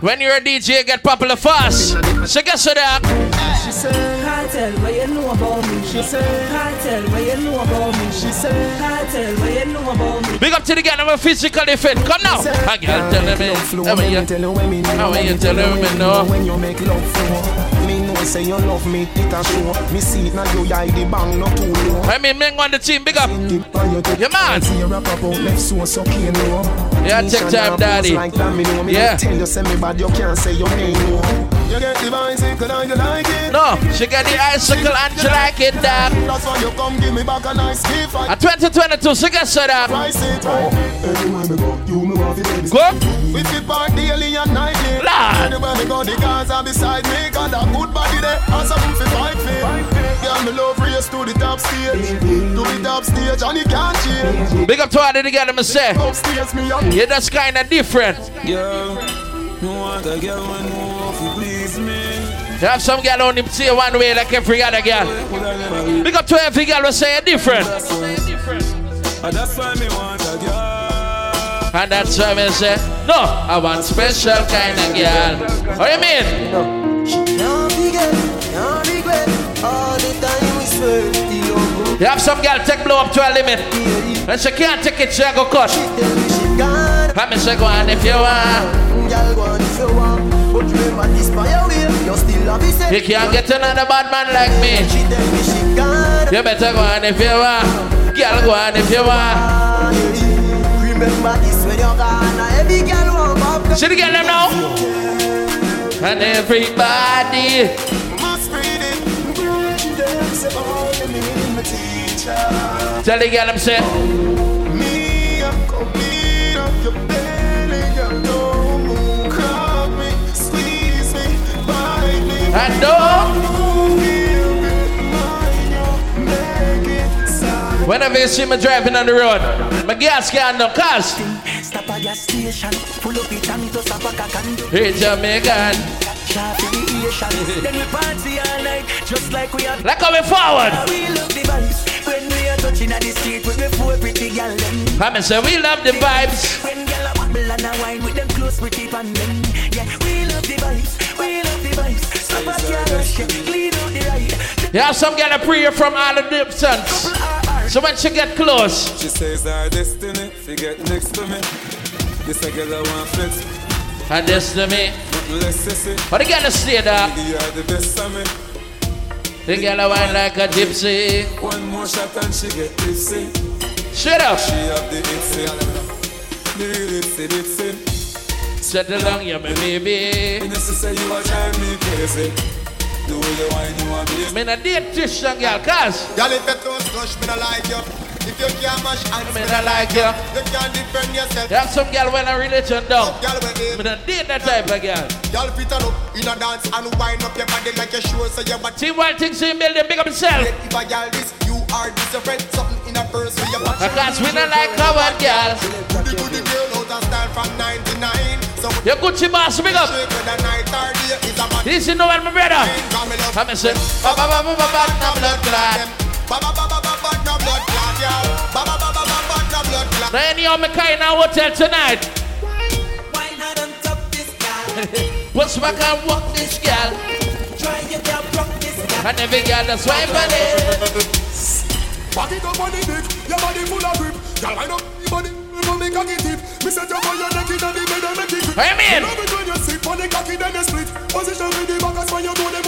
When you're a DJ, get popular fast. So guess what that? She said, Cartel, what you know about me? She said, Cartel, what you know about me? She said, Cartel, what you know about me? Big up to the girl of a physical defense. Come now. A girl telling me. How are you? How are you telling me no? When you make love for know say you love me, it a show. Me see it now you eye the bang not too low. I mean, men on the team, big up. Yeah, man. See you rap about left so so can. Yeah, take time, daddy. Like that, me know me Yeah. Tell you say me bad, you can't say your name. No. You get the bicycle and you like it. No, she got the icicle and she like it, dog. That's why you come give me back a nice gift. I At 2022, so guess what that? price it right. Everywhere me go, you me want to baby. Go. We fit park daily and nightly. Lord. Anywhere me go, the cars are beside me. Got a good body there, and something for fight for. Girl, me love race to the top stage, to the top stage, and you can't change. Big up to all the girl, me say. Upstairs me up. Yeah, that's kind of different. Girl, no want a girl when no you please me. You have some girl only say one way like every other girl. Big up to every girl, we say different. And that's why me want a girl. And that's why me say, no, I want special kind of girl. What you mean? Can't forget, regret. All the time we swear you. Have some girl take blow up to a limit. And she can't take it, she go cut. Tell me she gone. I me say go on if you want. Girl, go on if you want. But remember this by your way. You still me, say. You can't get another bad man like me. She tell me she gone. You better go on if you want. Girl, go on if you want. Remember this when you're gone. Now Every girl want pop. See the girl them now? And everybody. Must read it. Them say, me my teacher. Tell the girl them say, Whenever you see me driving on the road, my gas can no cause Stop at gas station. Pull up it and toss up a do. it's Jamaican. Then we party all night. Just like we have. Like coming forward. We love the vibes. When we are touching at the street four pretty them. I say we love the vibes. When a bubble and a wine with them close pretty pan them. Yeah, we the vibes. We love the vibes. Stop at car yeah. Clean out the ride. You some girl a prayer from all the distance. So when she get close, She says our destiny, She get next to me. This a girl I want flex, and this to me. nothing less sissy. But the girl stay there. You are the best of me. The girl a wine like a gypsy. One more shot and she get tipsy. Shut up. She have the itsy. The real itsy ditsy. Settle down, you my baby. You know, say you are driving me crazy. The way you whine, you want me. Me not date Christian girl, cause Girl, if you don't touch me, I like you. If you can't mash hands, me not like you. You can't defend yourself. You have some girl when a religion down. Girl, when they Me not date that type of girl. Y'all fit up in a dance and wind up your body like a show so your body See one thing, see building big up himself. If a girl this, you are this your friend Something in a purse for your body Because we not like coward girls. Goody goody girl out of style from 99 So we You Gucci boss, big up. shake when the night or day is a man This is no one, my brother. Come me love Come and say, no blood clot. No blood clot y'all no blood clot hotel tonight. Why not on top this gal? What's my can walk this girl? Try your girl, rock this gal. And every girl that's wine for it. Body up on the dick, your body full of grip Girl wind up your body, know me cocky tip Me set you for your neck the bed and make it grip you? Love it when you sit on the cocky then you split Position with the back as when you go them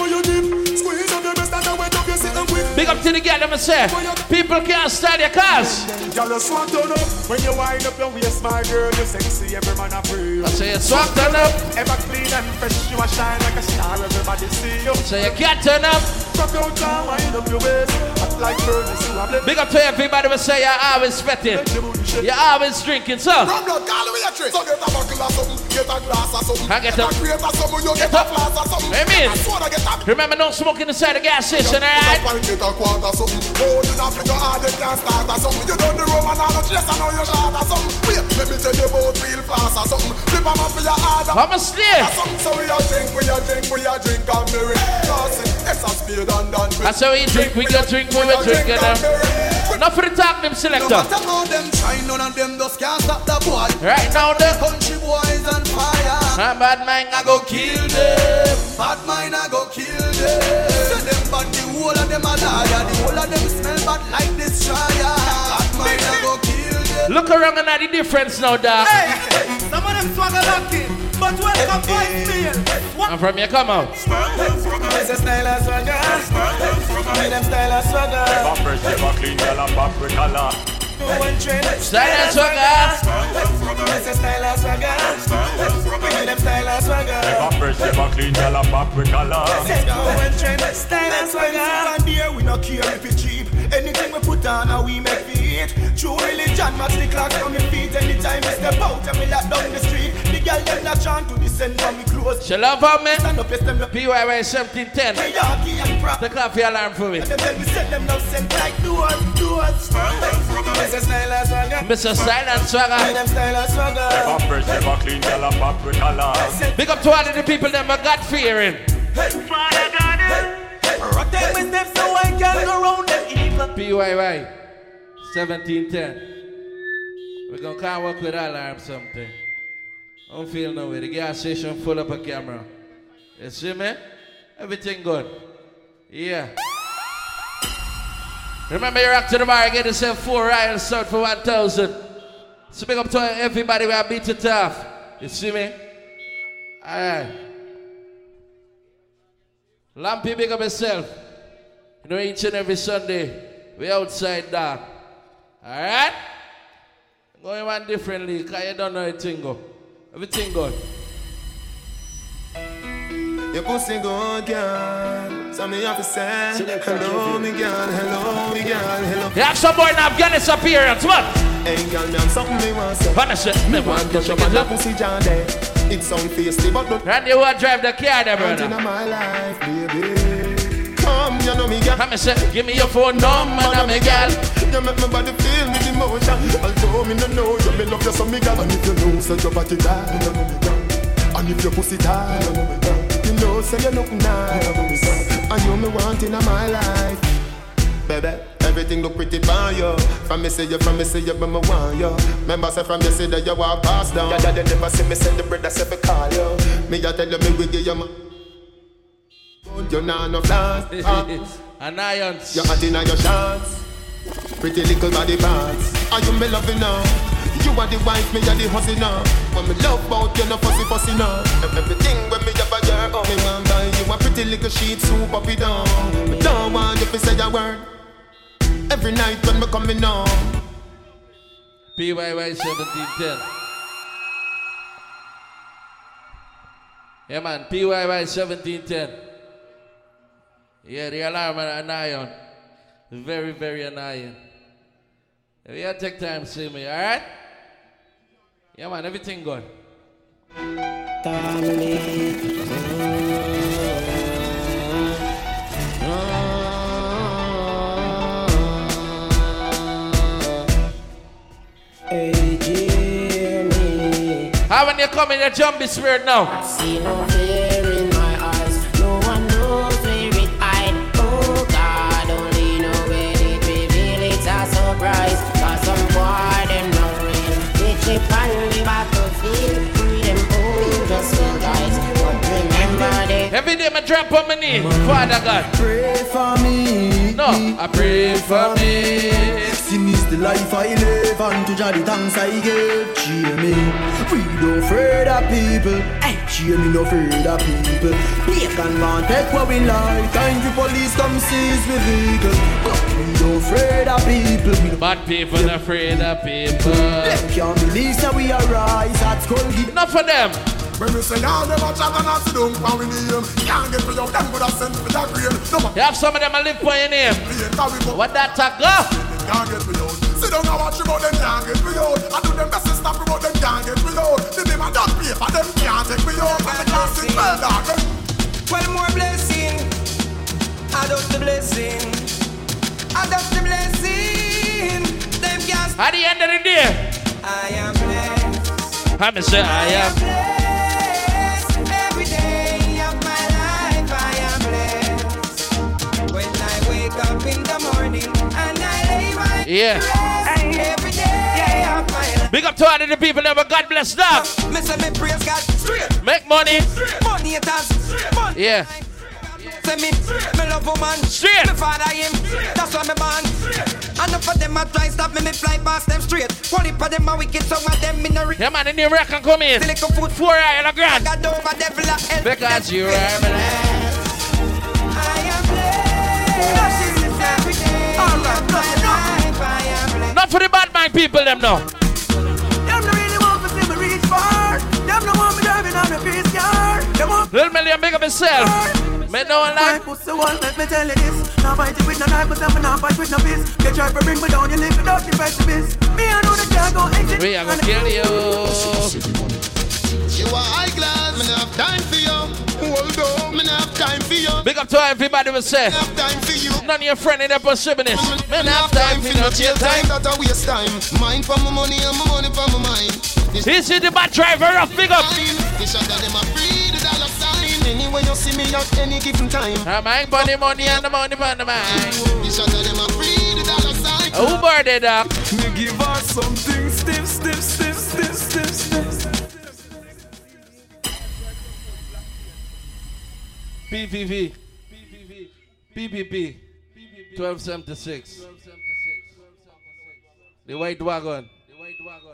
Big up to the girl, let me say. People can't stand your cars. Girl, you swat turn up When you wind up your waist, my girl You sexy, every man a pray I say you swag turn up. Ever clean and fresh, you a shine like a star Everybody see you Say you can't turn up. Rock out and wind up your waist Act like furnace, you a Big up to everybody we say you're always sweating. You're always drinking, so. Rum blood, call me a trick So get a buckle or something Get a glass or something I get a up. crate or something You get Get a up. glass or something Amen. Get a soda, get a Remember, no smoking inside the gas station, Get alright? a pint, get a quart or something Oh, you not fling your hard, you can't start or something You done the rum and all the chase, I know you shot or something Wait, let me tell you about real fast or something Flip 'em up for your hard I'm a slave. So we a drink, we a drink, we a drink and berry Tossing, it's a speed and done That's how we drink, we go drink, we go drink, and them. Enough for the talk, them No selector. matter how them try, none of them just can't stop the boy. Right now, the Country boys on fire. A bad mind, I go kill them. Bad mind, I go kill them. Say them the whole of them a liar. The whole of them smell bad like destroyer. Bad mind, I go kill them. Look around and at the difference now, dog. Hey, some of them swagger lucky, but welcome fight meal. What? And from here, come out. It's a style of swagger. Hey, them style of swagger. Bumpers, never clean, girl, and back with color. No one trend. Style and swagger. It's a style of swagger. Hey, them style of swagger. Bumpers, never clean, girl, and back with color. No one trend. Style of swagger. And there we no care if it cheap. Anything we put on, how we make feet. True religion, match the clock on me feet. Anytime we step out and we lock down the street. The girl them not chant to the send from me close. She love her, man. Stand up, yes, them look. PYY 1710. Hey, Yaki and Pratt. The alarm for me. Them tell me send them now send like doors, doors. It's a style swagger. Mr. Style and Hey, swagger. them style swagger. Never clean, girl, and back with color. Big up to all of the people that my God fearing. Rotate my steps so I can go round them evil. PYY 1710. We're gonna come work with alarm something. I don't feel no way. The gas station full up a camera. You see me? Everything good. Yeah. Remember you're up to the bar, get yourself four Ryan South for 1,000. So big up to everybody we have beat it off. You see me? Alright. Lampy, big up yourself. You know, each and every Sunday, we outside dark. Alright? Going one differently, because you don't know everything go. Everything good. Your pussy good, girl. So me have to say, hello, me girl, hello, me girl, hello. You have some boy in Afghanistan appearance, what? Hey, girl, me have something me want say. Vanish it. Me want to Get show your myself. pussy jam there. It sound tasty, but don't Randy, who drive the car there, count in brother? my life, baby. Come, you know me, girl. Come and say, give me your phone number, now, me girl. You make my body feel with emotion. Although me no know you, me love you so me girl. And if you know, say your body tight, you know me girl. And if your pussy tight, you know me. Say you look nice, me. And you me want in my life, baby. Everything look pretty fine, yo. From me say you, from me say you, but me want you. Remember say from you say that you walk past down. Yeah, yeah, they never see me send the bread, I say fi call you. Me I tell you, me we give you my. You know no flaws. Ah. and irons. Your heart inna your shots Pretty little body parts Are you me loving now? You are the wife, me are the hustle now When me love about you, no fussy fussy now Everything when me have a girl oh, Me want buy you a pretty little sheet soup up it down Me don't want you to say a word Every night when me coming home PYY 1710. Yeah, man, PYY 1710. Yeah, the alarm and an iron. Very, very annoying. If you take time, see me, alright? Yeah, man, everything good. Hey, Jimmy. How when you come in the jumpy spirit now? See no fear in my eyes. No one knows where it hide. Oh God, only know where it reveal. It's a surprise. Cause some boy them no real. They chip on the battlefield. Free them all just for guys. But remember they Every day I drop on my knee. Father God. Pray for me. No, I pray for me. Sin is the life I live and to Jah the thanks I give. Cheer me. We don't afraid of people. Hey, cheer me no afraid of people. We can want take what we like. Time the police come seize the vehicle. But we don't afraid of people. We don't Bad people afraid of people. them can't believe that we arise rise at school. Give Enough of them. When me say all them a chat and a sit down for we name Can't get me out, them could have sent me the green No man You have some of them a live for your name. play carry but What that a go? Can't get me out. Sit down and watch about them can't get me out. I do them best to stop about them can't get me out. The name and that paper them can't take me out. And the can't sit well dog. Well, more blessing. Add up the blessing. Add up the blessing. Them can't At the end of the day, I am blessed. I'm say I am. blessed. Yeah. Big up to all of the people were God bless straight. Make money. Money it. Yeah. Say me, me love woman. Straight. Me father him. That's why me born. And of them a try stop me, me fly past them straight. One of them a wicked, some of them in re- Yeah, man, the new record come in. Little food Four eye and a grand. God over devil a hell. Because you are blessed. I am blessed. every day. Alright, Not for the bad mind people, them now. Them no really want to see me reach far. Them no want me driving on a peace car. Them want Little million big up himself. Me no one my like. pussy wall, let me tell you this. Now fight it with no knife, but I'm not fight with no fist. They try to bring me down, you live without the pessimist. Me, I know the can't go exit. We are gonna kill you. You are high class, me not have time for. Hold on, me have time for you. Big up to everybody will say. Me have time for you. None of your friend in the possibility. Man, mm-hmm. have time for no chill time. That a waste time. Mind for my money and my money for my mind. This This is the bad driver of big up. this of them a free the dollar sign. Anyway you see me at any given time. I mind money, money, and the money for the mind. This them a free the dollar sign. Doc? Me give her something PPP. PPP. 1276. The white wagon.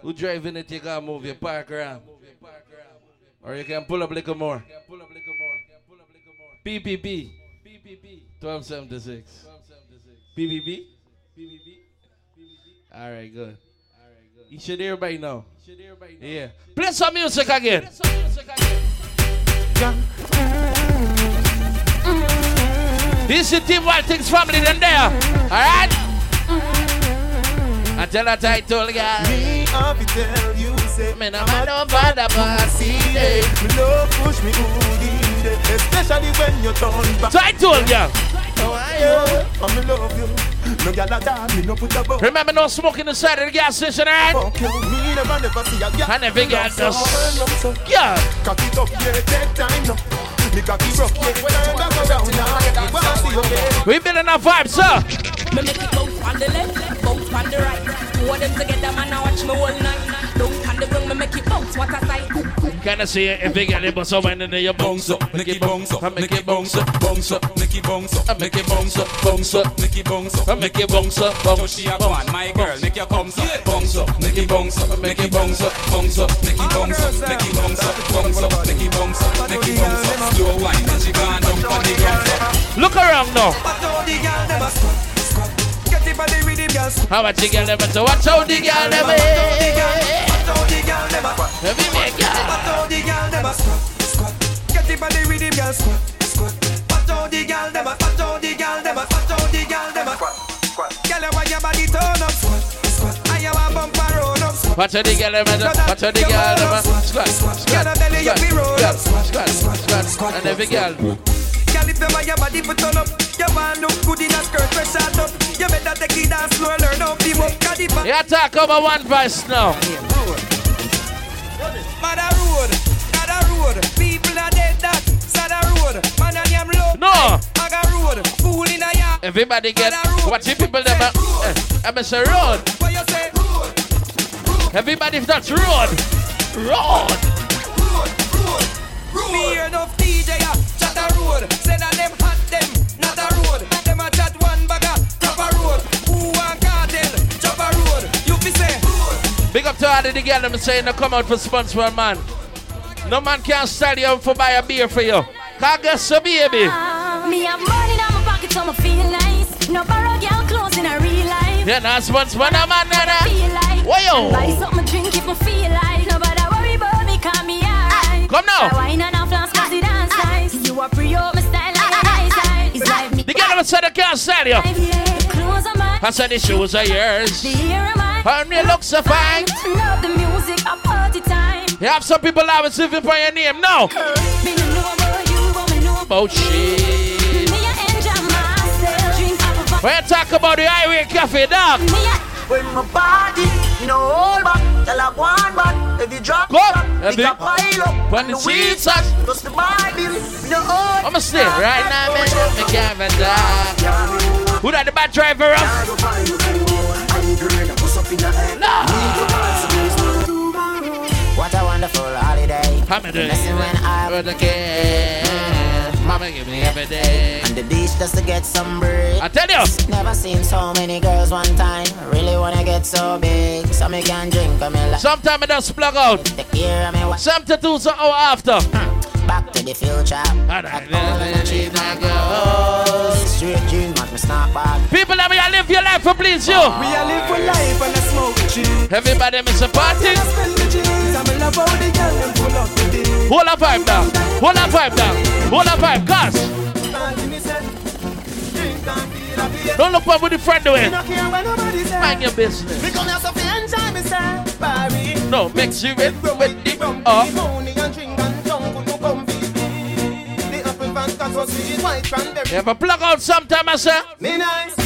Who driving it, you can move your park around. Or you can pull up a little more. PPP. 1276. PPP? All right, good. You should everybody know. Yeah. Play some music again. This is Team Wild Things family, them there. Alright? I tell a title, guy. Me, I fi tell you, say, Man, I'm a no bother party. day. Me love push me day. Especially when you turn back. Title, girl. How are you? I'm in love you. No gyal a dog, me no put a bow. Remember, no smoking inside of the gas station, alright? Fuck you, me never never see a gyal. And every girl Love so, just- love so. Yeah. Cock it up, yeah, take time now. Me cocky rough, yeah, turn back around now. Me wanna see you there. We building a vibe, sir. Me make it bounce on the left, bounce on the right. Two of them together, man, I watch me all night. Down on the ground, me make it bounce. What a sight. Can I see it if you get it, but so when in your bounce up, make it bounce up, make it bounce up, up, make it bounce up, make it bounce up, up, make it bounce up, make it bounce up, bounce she a one, my girl, make your thumbs up, bounce up, make it bounce up, make it bounce up, bounce up, make it bounce up, make it bounce up, bounce up, make it bounce up, make it bounce up. Slow wine, then she gone down on the ground. Look around now. But all the girl them a squat, squat. The body with. How about you girl never to watch out the girl never. But all the girl them. Every make ya. But all the girl Watch out the girl. Watch out the girl never. Squat, squat, Girl, her you be roll squat, squat, squat, and every girl. Girl, if you want your body to turn up, you want look good in a skirt, fresh shot up. You better take it down slow, learn how to walk. Cause back You talk about one verse now. Mother road, Mother road. People are dead that Sada road. Man and them low. No. Maga road. Fool in a yard. Everybody get what the people them I'm a road. What you eh, say? Road, Everybody that's road. Road. road, road. Me enough DJ a chat a road. Say that them hot them, not a road. Them a chat one bagger, proper road. Who want cartel? Chop a road. You fi say road. Big up to all of the girls them saying they come out for sponsor one man. No man can style you for buy a beer for you. Can't get so baby. Me have money in my pocket, so me feel nice. No borrow girl Yeah, now sponsor one a man What I like. Why yo? And Buy something drink if me feel like. Nobody worry about me, call me alright. Come now. I wine and a flask 'cause it dance ah. nice. You a pre-up, oh, my style like a nice eye. It's like me. The girl said they can't style you. life, yeah. Clothes are mine. I said the shoes are yours. The hair are mine. And you look so fine. Love the music, a party time. You have some people always living for your name. No. Me no know about you, but me know Oh shit. When you talk about the highway cafe, dog. Me a When my body, you know, hold back. Tell her one back. If you drop, Go up, drop, and it a big- pile up. When the seats are- Plus the Bible, you know, hold I'ma stay right now, man. Me can't even talk. Who that the bad driver up? No. What a wonderful holiday. Holiday. Messing when I With the kid. Mama give me every day. on the beach just to get some break. I tell you. Never seen so many girls one time. Really wanna get so big, so me can drink on me like Sometimes I just plug out. the gear me wa- Some to do so hour after. Hmm. Back to the future. Back home and achieve my goals. Straight dream, want me snap back. People live your life for please you. We a live for life and a smoke cheese. Everybody miss a party. I spend the cheese. I'm in love how the girl them pull up the. Hold a vibe down. Hold a vibe down. Hold a vibe. Cause don't look what with the friend doing. Mind your business. Because you're so enjoy myself, Barry. No, mix you with, with the uh. Money and drink and junk will come feed me. The apple vodka so sweet, white cranberry. You ever plug out sometime, I say? Me nice,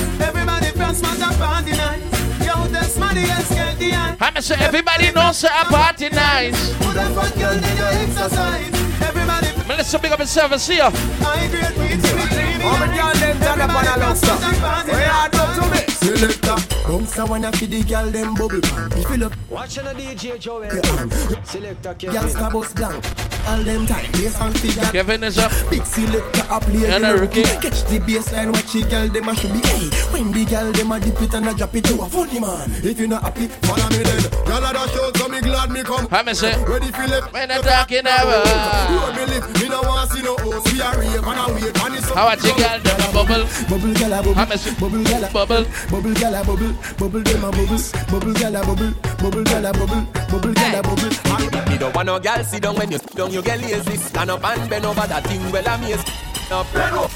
everybody want a party nice. Yo, that's money and get the eye. I'm say everybody knows a party nice. Put a fat girl in your exercise. Everybody, Man, let's big up yourself and see you. I agree with you. How many girl them turn up on a love song? Where you are up to me? Selector, bounce a wanna feed the girl them bubble pan. We fill up Watching a DJ Joel. your hand. Selector Gangsta bus blank. All them time, bass and figure. Kevin is up. Big selector a play And a rookie. Catch the baseline, watch the girl them a should be. Hey, when the girl them a dip it and a drop it, you a funny man. If you not happy, follow me then. Girl a dash out, so me glad me come. I'm say, Ready for left. when I talking about. Road me live, me no want see no host. We a rave and a wait, and it's How I check girl them a bubble. Bubble gyal a bubble, I'm a say, bubble gyal a bubble. bubble gyal a bubble, bubble dem a bubble, bubble gyal a bubble, bubble gyal a bubble, bubble a bubble. Me don't want no girl sit down when you sit down, you get lazy. Stand up and bend over that thing well amaze. Now bend up,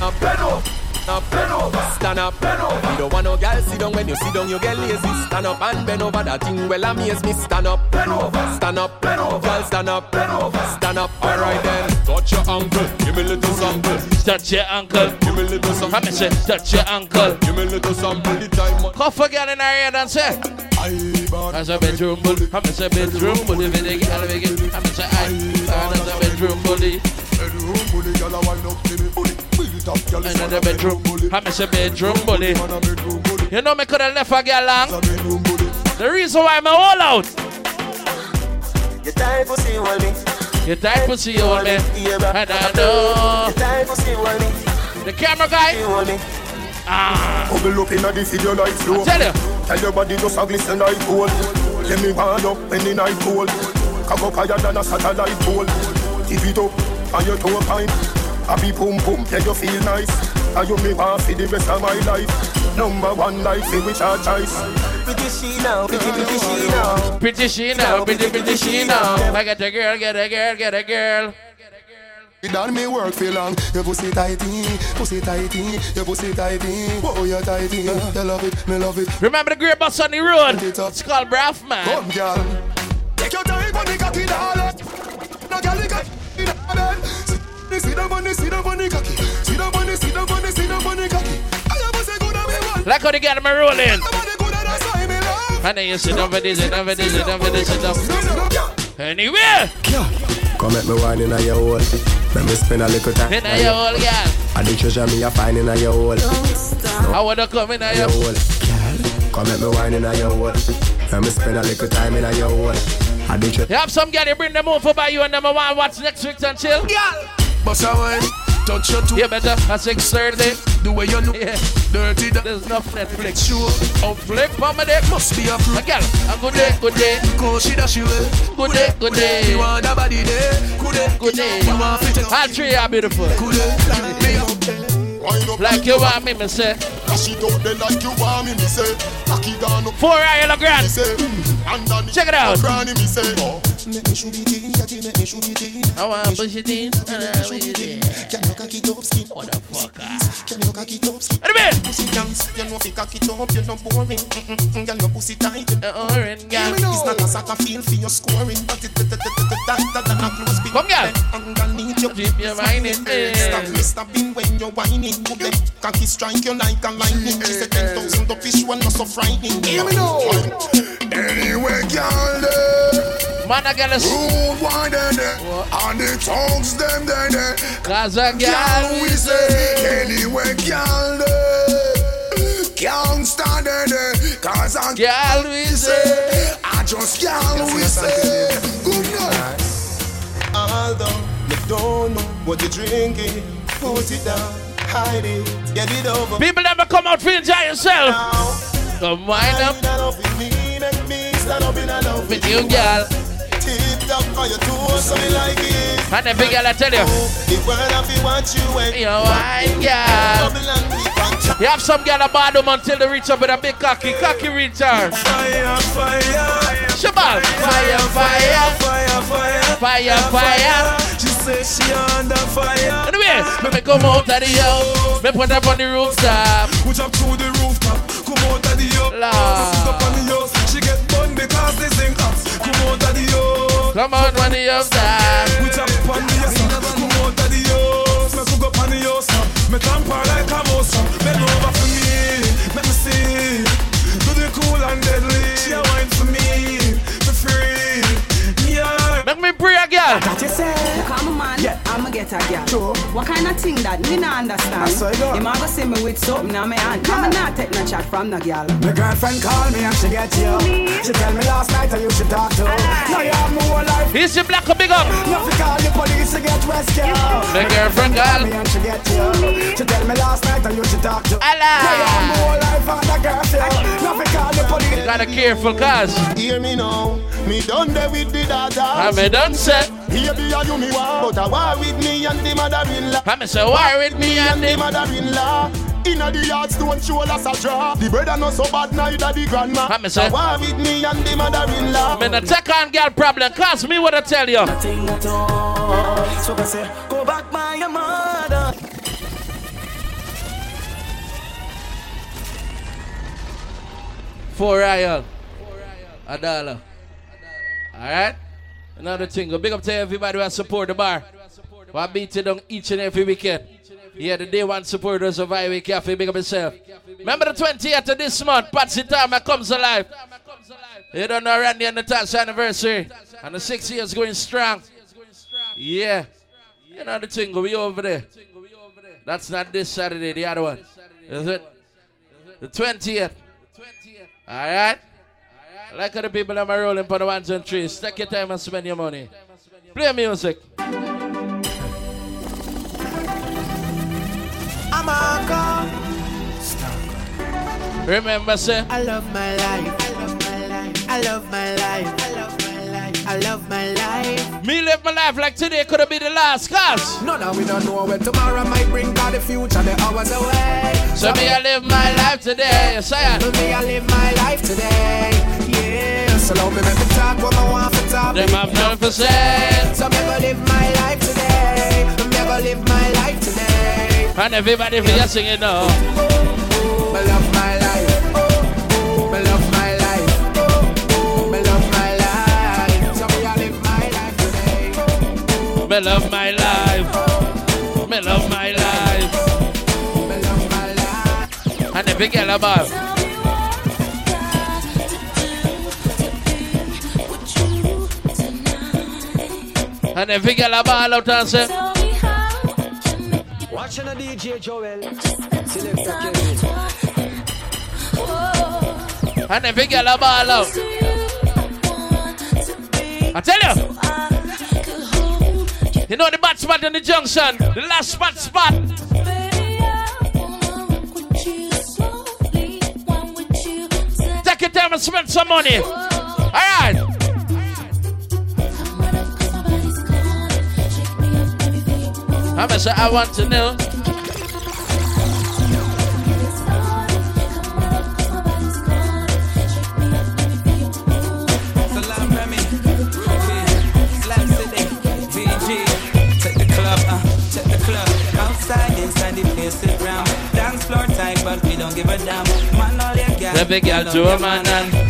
now bend up, now bend over. Stand up, bend over. Me don't want no girl sit down when you sit down, you get lazy. Stand up and bend over that thing well amaze me. Stand up, bend over, stand up, bend over. Girl stand up, bend over, stand up. Alright then, touch your ankle, give me a little sample. Touch your uncle. Give me a little sample. I'm say, touch your uncle. Give me a little sample. The time. Cough a girl in her head and say, That's a bedroom bully. I'm say bedroom bully. When they get out of it, I'm say, a bedroom bully. Bedroom bully, gyal a wind up to me bully. Built up, gyal is Another bedroom. bully. I'm say bedroom bully. A bedroom bully. You know me could have left a girl long. A bedroom bully. The reason why I'm all out. You type to see what me. You type to see all me. And I know. You type to see what me. The camera guy. See what me. Ah. Bubble up inna the video like slow. Tell you. Tell your body just a glisten like gold. Let me wind up when the night cold. Cock up higher than a satellite pole. Tip it up on your toe pine. Happy boom boom, yeah you feel nice. And you me want for the rest of my life. Number one life, say which are choice. Pretty she now, pretty pretty she now. Pretty she now, pretty pretty she now. I get a girl, get a girl, get a girl. It done me work for long. Your pussy tighty, pussy tighty, your pussy tighty. Oh, you tighty. You love it, me love it. Remember the great bus on the road? It's called Braff Man. Come, girl. Take your time on the cocky, darling. Sit- Sit down on the, sit down on the cocky. Sit down on the, sit down on the, sit down on the cocky. I am a good at me one. Like how they get them rolling. I'm a the good at that's why me love. And then you sit down for this, sit down for this, sit down for this, sit down. Yeah. Anywhere. Come at me wine in your hole. Let me spend a little time In your old girl. And the treasure me a find in your hole. I wanna come in Your your hole. Girl, come at me wine in your hole. Let me spend a little time in your hole. And the treasure You have some girl, you bring them over by you and them want what's next week and chill. Bust a wine, eh? touch your two. You better at 6.30. The way you know, Yeah. dirty that There's no Netflix. sure. Oh, flip on my dick. Must be a A fruit. girl, a good day, good day. Cause she that she will. Good day, good day. You want a body there. Good day. Good day. You want fit it. All three are beautiful. Good day. Me up. Wind up Like you want me, me say. Cash it out there like you want me, me say. Cocky down up, Four eye yellow me grand. say. And then Check it out. Granny, me say. Make me shoot it in, catty, make me shoot it in. I want push it in. And I will it in. Can you cocky top skin? Motherfucker. Can you cocky top skin? What do you? Pussy dance, you know fi cocky top, you no boring. Mm-mm, Girl, your pussy tight. The orange girl. It's not a soccer field for your scoring, but it that that that that that close. Come, girl. Underneath your Keep your mind in there. Stop me stopping when you're whining. Good them cocky strike you like a lightning. She said ten thousand the fish one not so frightening. Hear me now. Anyway, girl, Man, I gotta rude wine and and the tongues them then there. Cause a Girl, girl we say anyway, girl, can't stand there. Cause I Girl, we say. I I just can't we say good night. Although you don't know what you're drinking, put it down, hide it, get it over. People never come out to enjoy yourself. Come wind up with you, girl. Top on your toes, so me like it. And every girl I tell you, The world of you want you you wine, girl. bubble and deep and chat. You have some girl a bad them until they reach up with a big cocky, cocky return. Fire, fire, Shabal, fire, fire, fire, fire, fire, fire. She says she under fire. Anyway, me me come out of the house, me put up on the rooftop. Push up to the rooftop, come out of the house. Lord. Sit up on the house. She get bun because they sing ups. Come out of the house. Come on house. Of the a girl. True. What kind of thing that me not understand? That's how it go. Him a go see me with something on my hand. I'ma not take no chat from the girl. My girlfriend called me and she get you. She tell me last night I you should talk to. Now you have more life. Here's your black a big up. You have to call the police to get rescued. My girlfriend Call call. me and she get you. She tell me last night I you should talk to. Allah. Now you have more life on the curfew. You have to call the police. Gotta careful, cause Hear me now, me done there with the dada. I'm a done set. Here be a you me want, but a war with me and the mother-in-law. I'm a so war with me and the them. mother-in-law. Inna the yard stone show us a draw. The brother not so bad neither the grandma. How me say? A war with me and the mother-in-law. Me no take on girl problem, cause me what I tell you. Thing at all. So I say, go back by your mother. Four Royal. A dollar. Alright? Another thing, big up to everybody who support the bar. Who I beat it down each and every weekend. Yeah, the day one supporters of Highway Cafe, big up yourself. Remember the 20th of this month, Patsy Time comes alive. You don't know Randy and Natasha anniversary. And the six years going strong. Yeah. You know the thing, be over there. That's not this Saturday, the other one. Is it? The 20th. Alright? Like the people that are rolling for the ones and trees. Take your time and spend your money. Play music. I'm a car. Remember, sir. I love my life. I love my life. I love my life. I love my life. I love my life. me live my life like today could have been the last cause. No, no, we don't know where tomorrow might bring. Cause the future, the hours away. So me, I live my life today. Say it. For me, I live my life today. Yeah, so long me make me talk what I want to talk. Them have nothing for say. So me go live my life today. Me go live my life today. And everybody for you singing now. Love my life. Me love my life. Me love my life. So me I live my life today. Me love my life. Me love my life. Me love my life. And every girl about. And every girl about out and say. Watching a DJ Joel. Selector Kevin. And every girl about out. I tell you. You know the bad spot in the junction. The last spot spot. Take your time and spend some money. Give a damn. Man, all your gal. Every girl to a man and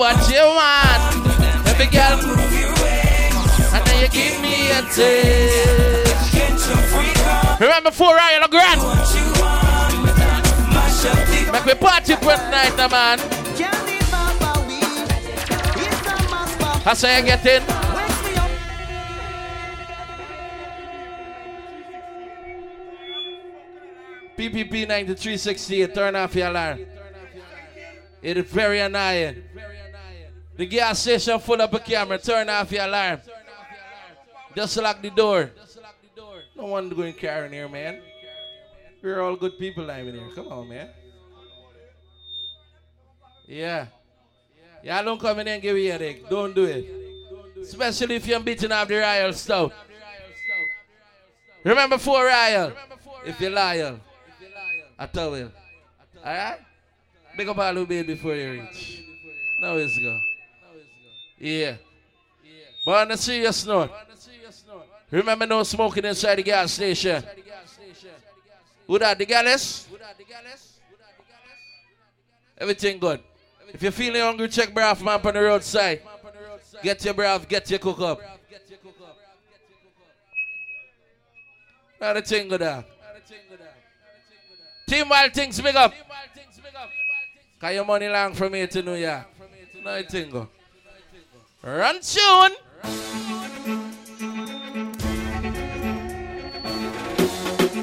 what you want. Every girl and then you give me a taste. Remember four Royal Grand? Make we party for night, man. That's how you get in. PPP 9368, turn off your alarm. It is very annoying. The gas station full of a camera, turn off your alarm. Just lock the door. No one going car in here, man. We're all good people living here. Come on, man. Yeah. Yeah, don't come in here and give you a headache. Don't do it. Especially if you're beating up the royal stuff. Remember four royal. If you're loyal. I tell you. Alright? Big up all who made before you reach. Now let's go. Yeah. But on a serious note, remember no smoking inside the gas station. Who that? The gallus? Everything good. If you're feeling hungry, check Braff man on the roadside. Get your brav, get your cook up. Now the thing good there. Team Wild Things big up. Cause your money long from here to New York. Now the thing go. Run tune.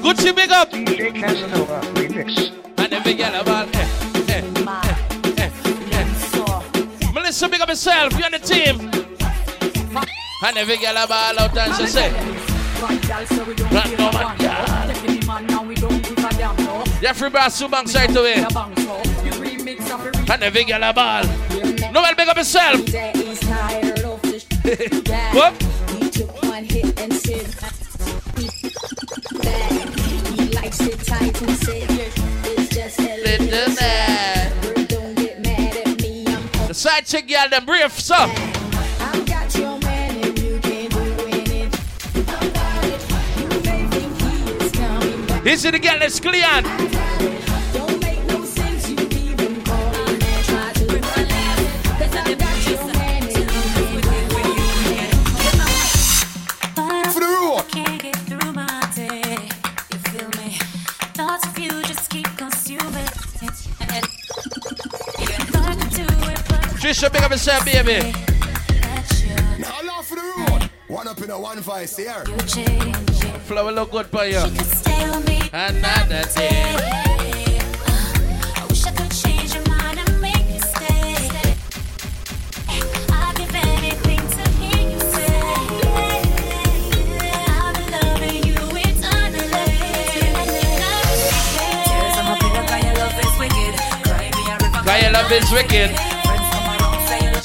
Gucci big up. DJ Casanova remix. And the big yellow ball. Eh, eh, eh, eh, eh. Melissa big up herself. You on the team. And the big yellow ball out and she say. Run no man, girl. Jeffrey Brass Subang side to it. And the big yellow Noel big up herself. what? He took one hit and said, he likes it tight and said, it's just a little sad. Don't get mad at me, I'm The side chick girl them brief, so. I've got your man and you can't do anything about it. You may think he is coming, but This is the girl that's clean. Trisha big up herself, baby. Now laugh for the road. One up in a one vice here. you. Flower look good for you. Stay with me. Another day. I wish I could change your mind and make you stay. I'd give anything to hear you say. I'll be loving you eternally. Tears on my pillow 'cause your love is wicked.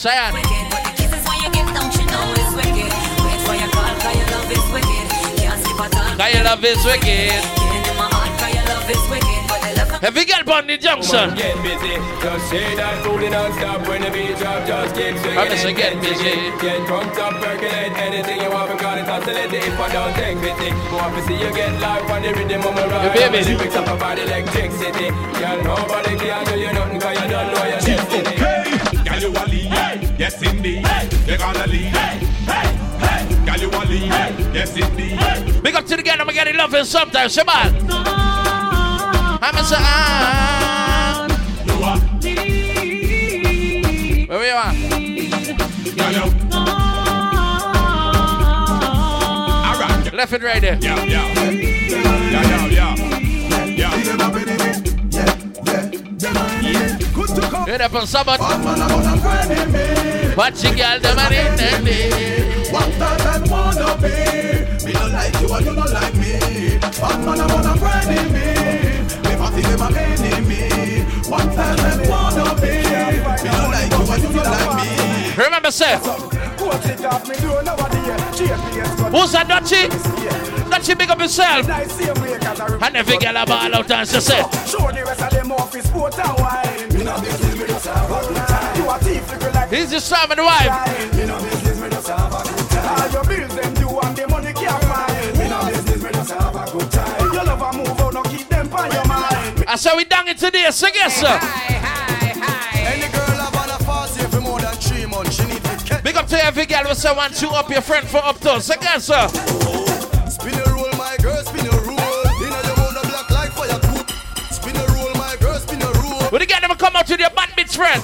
Around say you look Zion. wicked. But the kisses when you give, don't you know it's wicked? Wait for your call 'cause your love is wicked. Can't sleep at all. Cause your love is wicked. Getting in my heart 'cause your love is wicked. But the love Every girl born the junction. Get busy, just say that booty non-stop when the beat drop, just keep swinging Promise to it, get busy. Get drunk, up, percolate anything you want, because it's oscillate if I don't take pity. Go up see you get live on the rhythm of my ride. Hey, baby. Lyrics up about electricity. Girl, nobody can do you nothing, cause you don't know your destiny. Girl, you a lead, yes indeed. You're gonna lead, girl, you a lead, yes indeed. Big up to the girl, I'm getting loving sometimes. Come on. I'm a say, ah. Where we are? Left and right there. Yeah, yeah. Yeah, yeah, yeah. Up on Sabbath. Watch your girl, the man in there. One time and wanna be Me don't like you and you don't like me Bad man I wanna friend in me Me party them a enemy One time and wanna be Me don't like you and you don't like me Remember, sir. who's that Dutchie? Dutchie, big up yourself. And every girl a ball out and she say, Show the rest of them off his sport and wine. Me no business with yourself. You a thief, you like he's the Sam and the wife. Me no business with yourself. All your bills them due and the money can't find. Me no business with yourself. A good time. Your lover move out, no keep them on your mind. I say we down it today, so guess sir. Any girl have on a fast here for more than three months. She need to catch. Big up to every girl who say one, two up your friend for up to. So guess sir. When the girl them come out with your bad bitch friend.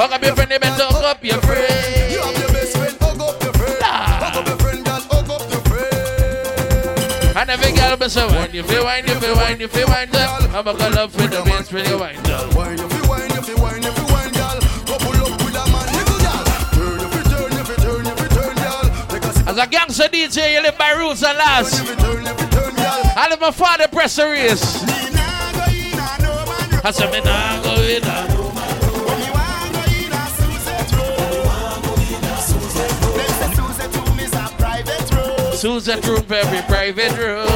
Hug up your friend, they better hug up your friend. You have your best friend, hug up your friend. Hug up your friend, girl, hug up your friend. And every girl be when you feel wine, you feel wine, you feel wine, girl. I'm a girl up with the bass when you wine, girl. Wine, you feel wine, you feel wine, you feel wine, girl. Couple up with a man, little girl. Turn, you feel turn, you feel turn, you feel turn, girl. Take a sip, As a gangster DJ, you live by rules and laws. you feel turn, you feel turn, girl. I live my father press the race. I said, me nah go in a Susan room for every private room.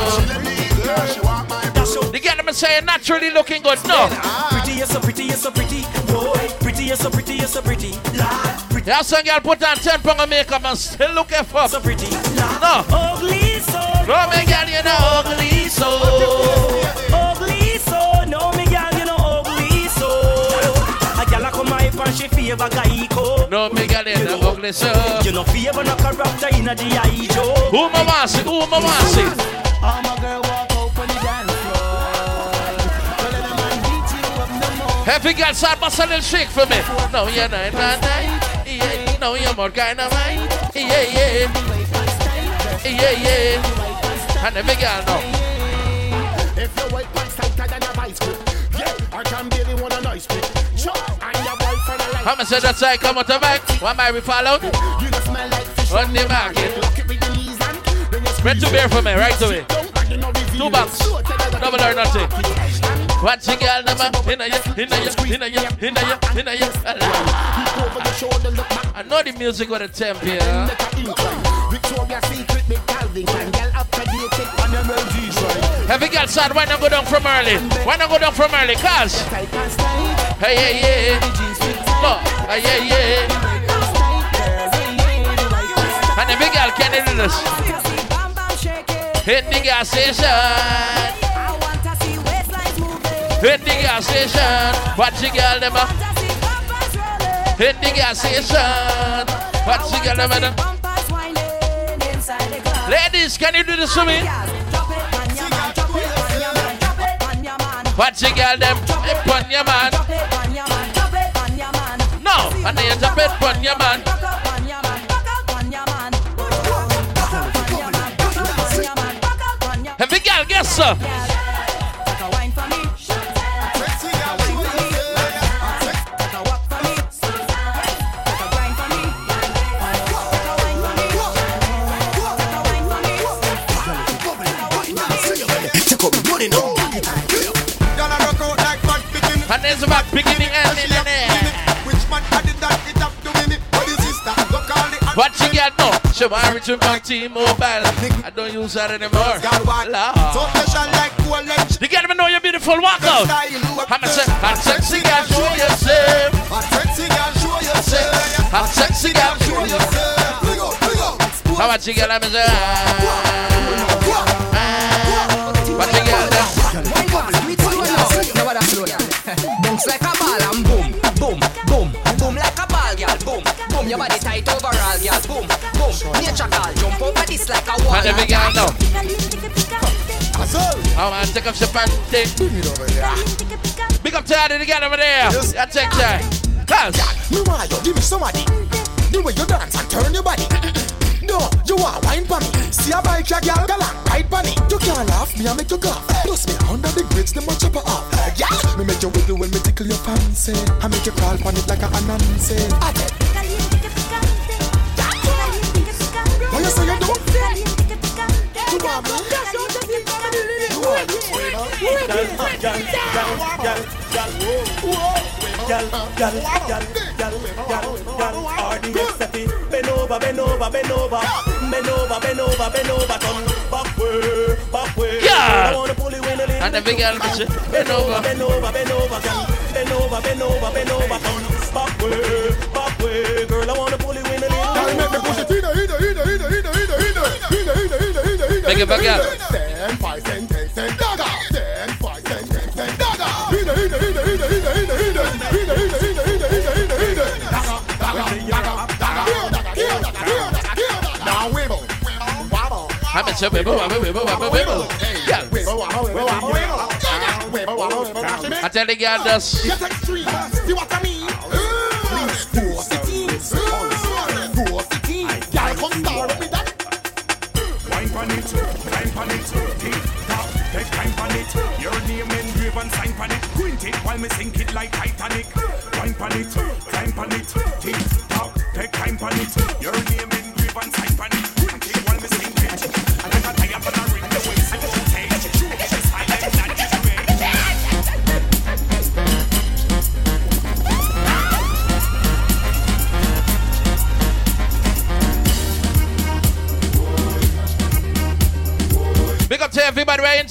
The girl them saying naturally looking good, no. Pretty, you're so pretty, you're so pretty. Boy, pretty, you're so pretty, you're so pretty. Lord, pretty, Yeah, some girl put on 10 pound of makeup and still look at fuck. so pretty. No. Ugly so, No, me girl, you know ugly so. She favor guy. No, me girl, you know ugly so. You know favor no character in a G.I. Joe. Who my want see? Who my want see? All my girl walk out on the dance floor. Well, let a man beat you up no more. Every girl start bust a little shake for me. No, you're not, not, not. Yeah, no, you're more kind of mine. Yeah, yeah. Yeah, yeah. And every girl know. If your white pants tighter than a vice grip, yeah, I can barely want a nice pick. Sure, and your boyfriend a like. How much that's I come out the back? One might be follow. You don't smell like fish On the market. Red to bear for me, right away. Two bucks. Double or nothing. Watch your girl number. Inna ya, inna ya, inna ya, inna ya, inna ya. I know the music with a temp here. make a incline. Victoria Secret, big Calvin Klein. Girl up to date it on your melody shrine. Every girl sad, why not go down from early? Why not go down from early? Cause, Type hey, yeah, yeah. the jeans fit tight. No, hey, yeah, yeah. And every girl can do this. Hit the gas station. Hit the gas station. Watch the girl them up. Hit the gas station. Watch the girl them uh, up. Ladies, can you do this for me? Watch the girl them. Hip on your man. No, and they drop it on your man. Every girl, guess so. And there's about beginning and in there. Which man added that it up to me? What is sister? Look all the What you got no? She want reach my T-Mobile. I don't use that anymore. Girl. So special like cool and You gotta know you're beautiful. Walk out. I'm a se- hot sexy girl, show yourself. Hot sexy girl, show yourself. Hot sexy girl, Show yourself. Big up, big up. How much you get? I'm a say, ah. What you get? Bounce like a ball and boom, boom, boom, boom like a ball, girl. Boom, boom. Your body tight overall, girl. Boom, boom. Nature call, jump over this like a wall. And every girl know. Oh man, take off your pants. Big up to all the girl over there. Yeah, take care. Cause Me want you give me somebody. The way you dance and turn your body. No, you want wine for me. See a bike, a girl, girl, and ride for me. You can't laugh, me I make you laugh. Plus me under the grades, them a chop her off. Yeah, me make you wiggle when me tickle your fancy. I make you crawl on it like a anansi. I bet. What you say you do? You want me? You want me? Gal, gal, gal, gal, gal, gal, RDX happy. Bend over, bend over, bend over, bend over, bend over, bend over, turn back way, back way. Yeah. I wanna pull you in a little. And every girl bitch, bend over. bend over, bend over, gal. Bend over, bend over, bend over, turn back way, back way. Girl, I wanna pull you in a little. Girl, make me push it in, in, in, in, in, in, in, in, in, in, in, in, in, Make it back in, up. in. Ten, five, ten, ten, ten, dagger. Ten, five, Wibble, wobble, wibble, wobble, wibble. Wibble, wobble, wibble. Now she make I tell the girl this. See what I mean? Wine sign pan it. While me sink it like Titanic. Wine pan it, it, tick tock, take time pan. Your name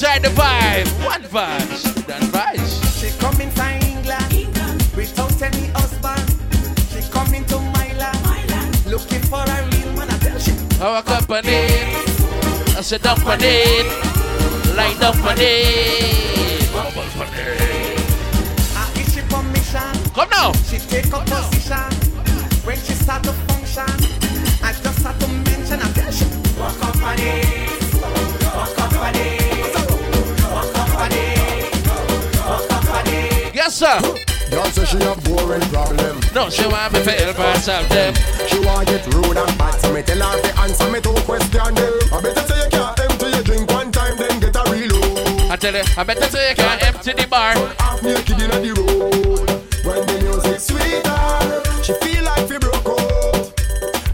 everybody right inside the vibe. One vibes. Done vibes. She coming from England, without any husband. She coming to my land, looking for a real man. I tell she. Our company. I said dump on it. Light up on it. Bumble on it. I give she permission. Come now. She take up position when she start to function. I just have to mention. I tell she. Walk up on it. Sir. Girl say she have boring problem. No, she want me to help her solve them. She want get rude and bad, so me tell her to answer me two questions. Them. I better say you can't empty your drink one time, then get a reload. I tell you, I better say you can't empty the bar. Half naked inna the road. When the music sweeter, she feel like she broke out.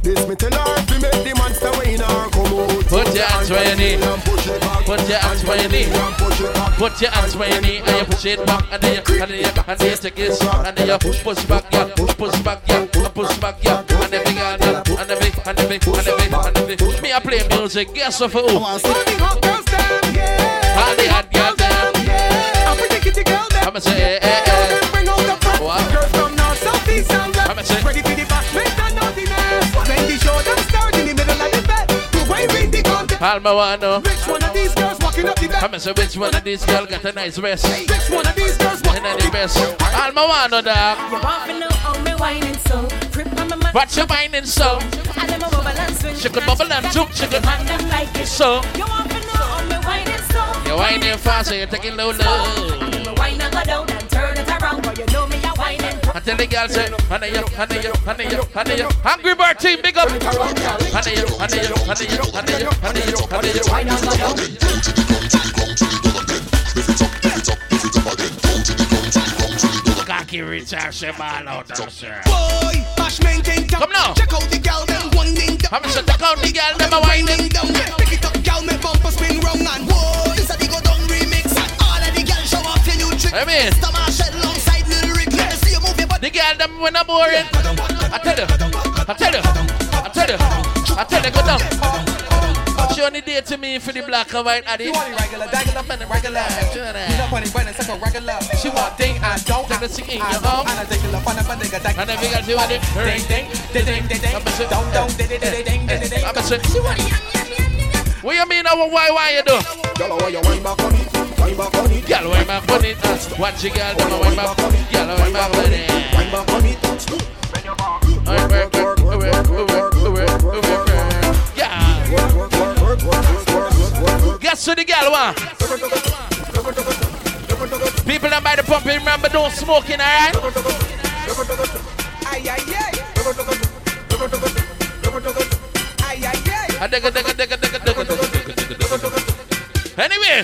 This me tell her to make the monster way in her come out. Put your hands where you need. Push it back. Put your hands where you need. Push it back. Put your hands where you need and you push it back and then you and then you and then you take it and then you push push back yeah push push back yeah and push back yeah and every girl yeah and every and every and every and every me I play music guess what for who All the hot girls them, yeah. all the hot girls them Yeah. I'm pretty kitty girl them. I'ma say eh eh eh Bring out the front. What? Girls from north, south, east, and west. I'ma say- Ready for the back, make that naughtiness. When the show them start in the middle of the bed. To wave in the contest. all want know Which one of these girls walking up the bed? I'ma say which one of these girls got a nice rest Which one of these girls walking and up then the the best all my want know dog You want to know how me whining so? Grip on my man. Watch your whining so I let my bubble and swing. She could bubble and juke, she could Man them like it. so You want to know how me whining so? you whining fast so you taking low low Me whine and go down and turn it around, but you I tell the girl say, honey you, honey you, honey you, honey you. Hungry bird team, big up. Honey you, honey you, honey you, honey you, honey you, honey you. Whine and go down. Cocky Richard, she ball out of sir. Boy, bashment ain't Come now. Check out the gal them winding down. I'm check out the girl, them a whining. down. Pick it up, gal, me bumper spin round and whoa. This a the go down remix. All of the gal show off your new trick. I mean, the girl, them when I'm boring. I tell you, I tell you, I tell you, I tell you, go down. She only date to me for the black and white addy. She want it regular, regular, man, regular. You know, funny, when it's like a regular. She want ding and don't Take the sing in and your don't mouth. and a regular fun of a nigga that And every girl, she want it. ding ding ding ding ding ding. I'ma say- Don't don't ding ding ding ding ding ding. I'ma say, what you mean, now, why, why you do? Girl, why you wind back on it? wine back on it. Girl, wine back on it. Watch your girl, them wine back on it. Girl, wine back on it. Wine back on it. Work, work, work, work, work, the girl want? People that buy the pump, remember don't smoking, alright? Aye, aye, aye. Aye, aye, aye. Anyway.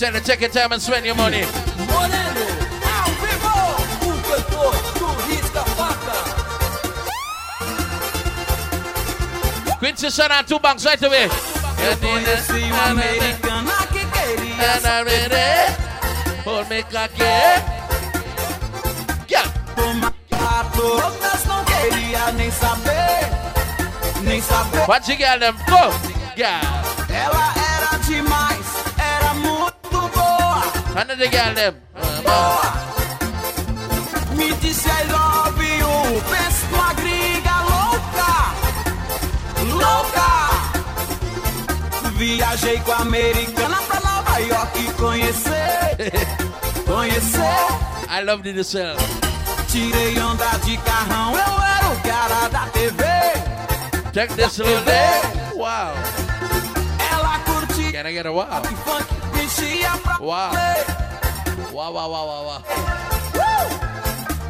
Vem. Vem. I tell you, take your time and spend your money. Moreno, ao vivo, o cantor do Risca Faca. Quincy Sana, two banks right away. Conheci uma americana que queria And I'm ready. Hold me cocky. Yeah. tomar todas, não queria nem saber, nem saber. Watch you girl them go. Yeah. Ela era Them. Uh, Me disse I love you, pensa numa gringa louca, louca. Viajei com a americana pra Nova York conhecer, conhecer. I love the cell. Tirei onda de carrão, eu era o cara da TV. Check this little day. Wow. Ela curtia Can I get a wow? Funk, mexia pra Wow. play. Wow, wow, wow, wow, wow.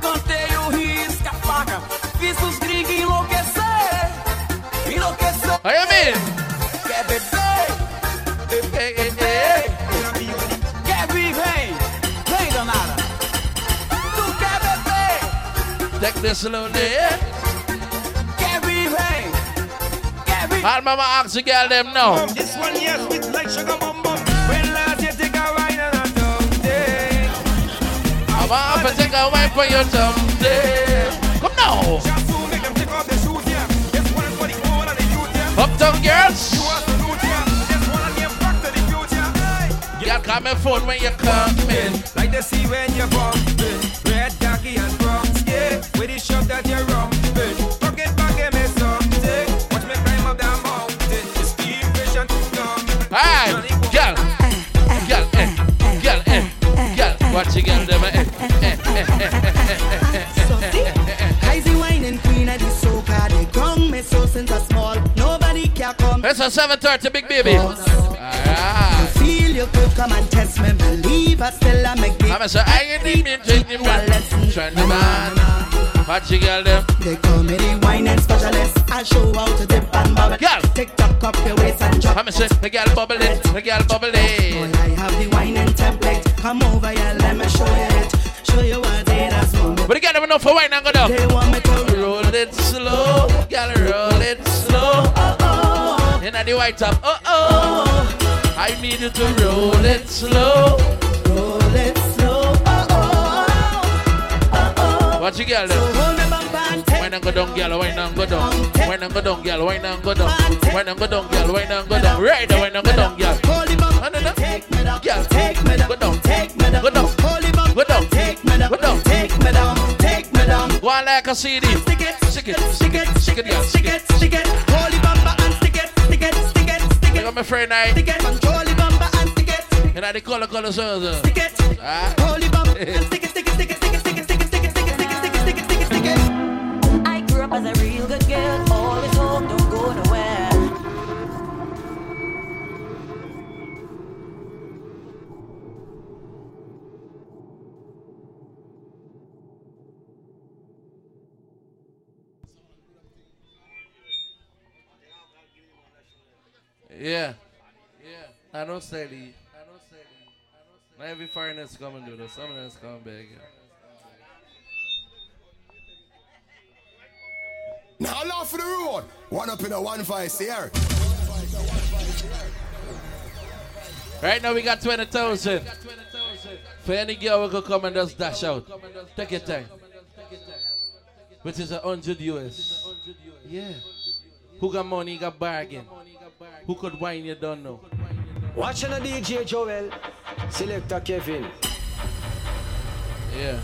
Cantei o risca-faca, fiz os gringos enlouquecer, enlouquecer. How you mean? Quer beber? Hey, hey, hey. Quer vir, vem, vem danada. Tu quer beber? Check this little day. Quer vir, vem, quer vir. All mama ask the girl them now. This one here sweet like sugar bum are salute, yeah. This one and give back to the future. Hey. Girl, call me phone when you come in. Like the sea when you're bumping. Red khaki and drums, yeah. With the shop that you're rumping. Pocket bag, give me something. Watch me climb up that mountain. It's the vision to come. Hi, girl. Girl, eh. Girl, eh. Girl, watch the girl them. Icy whining queen of the soca, they ground me so since I small. Nobody can come. It's a 7.30, big baby. Alright. Feel you could come and test me, believe I still am a gift. I'm a say, I ain't need me drink the man. Trying the man. Watch the girl them. They call me the wine and specialist. I show how to dip and bubble. Girl. Tick tock up your waist and drop. I'm a say, the girl bubbling, the girl bubbling. Boy, I have the wine and template. Come over here, me. But the girl them enough for wine and go down. They want me to Roll it slow, girl, roll it slow. Oh oh, in the white top. Oh oh, I need you to roll it slow. roll it slow. Oh oh, oh oh. Watch the girl So them. hold me bumper and take Wine and go down, girl. Wine and go down. Wine and go down, girl. Wine and go down. Wine and go down, girl. Wine and go down. Right, wine and go down, girl. On like a CD. Stick it, Stick it, stick it, stick it, girl. stick it, stick it. Hold the bumper and stick it, stick it, stick it, stick I it, got my friend I. stick it. Control the bumper and stick it, And I the color, color, so, so. stick it. Ah. Hold bumper and stick it, stick it, stick it, stick it, stick it, stick it, stick it, stick it, stick it, stick it, stick it, stick it, stick it. I grew up as a real good girl, always home, don't Yeah. Yeah. I don't say the. I don't say the. Not every foreigner's coming to this. Some of them come back. Yeah. Now laugh for the road. One up in a one five here. Right now we got 20,000. For any girl who could come and just dash out. Take your time. Which is a 100 US. Yeah. Who got money, got bargain. Who could wine you don't know. Watching a DJ Joel, Selector Kevin. Yeah.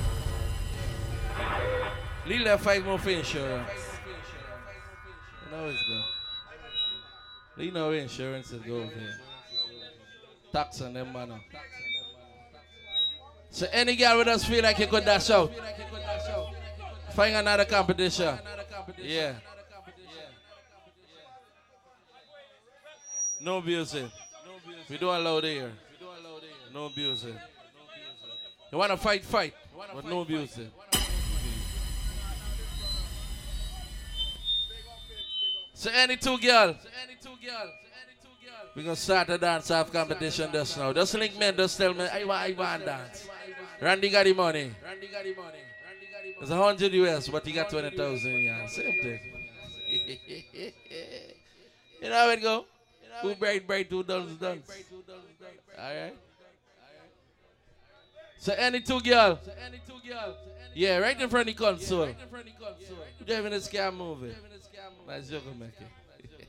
That five more for insurance. You know it's good. You know insurance is go over here. Tax on them man. So any girl with us feel like you could dash out. Find another competition. Yeah. No music. We don't allow there. here. No music. You wanna fight, fight. But no music. So any two girl. We gonna start a dance off competition just now. Just link me and just tell me I want I want dance. Randy got the money. Randy got the money. It's a hundred US, but he got twenty thousand. Yeah, same thing. you know how it go? Who bright bright who dance dance. Alright. So any two girl. Yeah, right in front of the console. Right in front of any console. You're driving a scam movie. Nice joke, make it.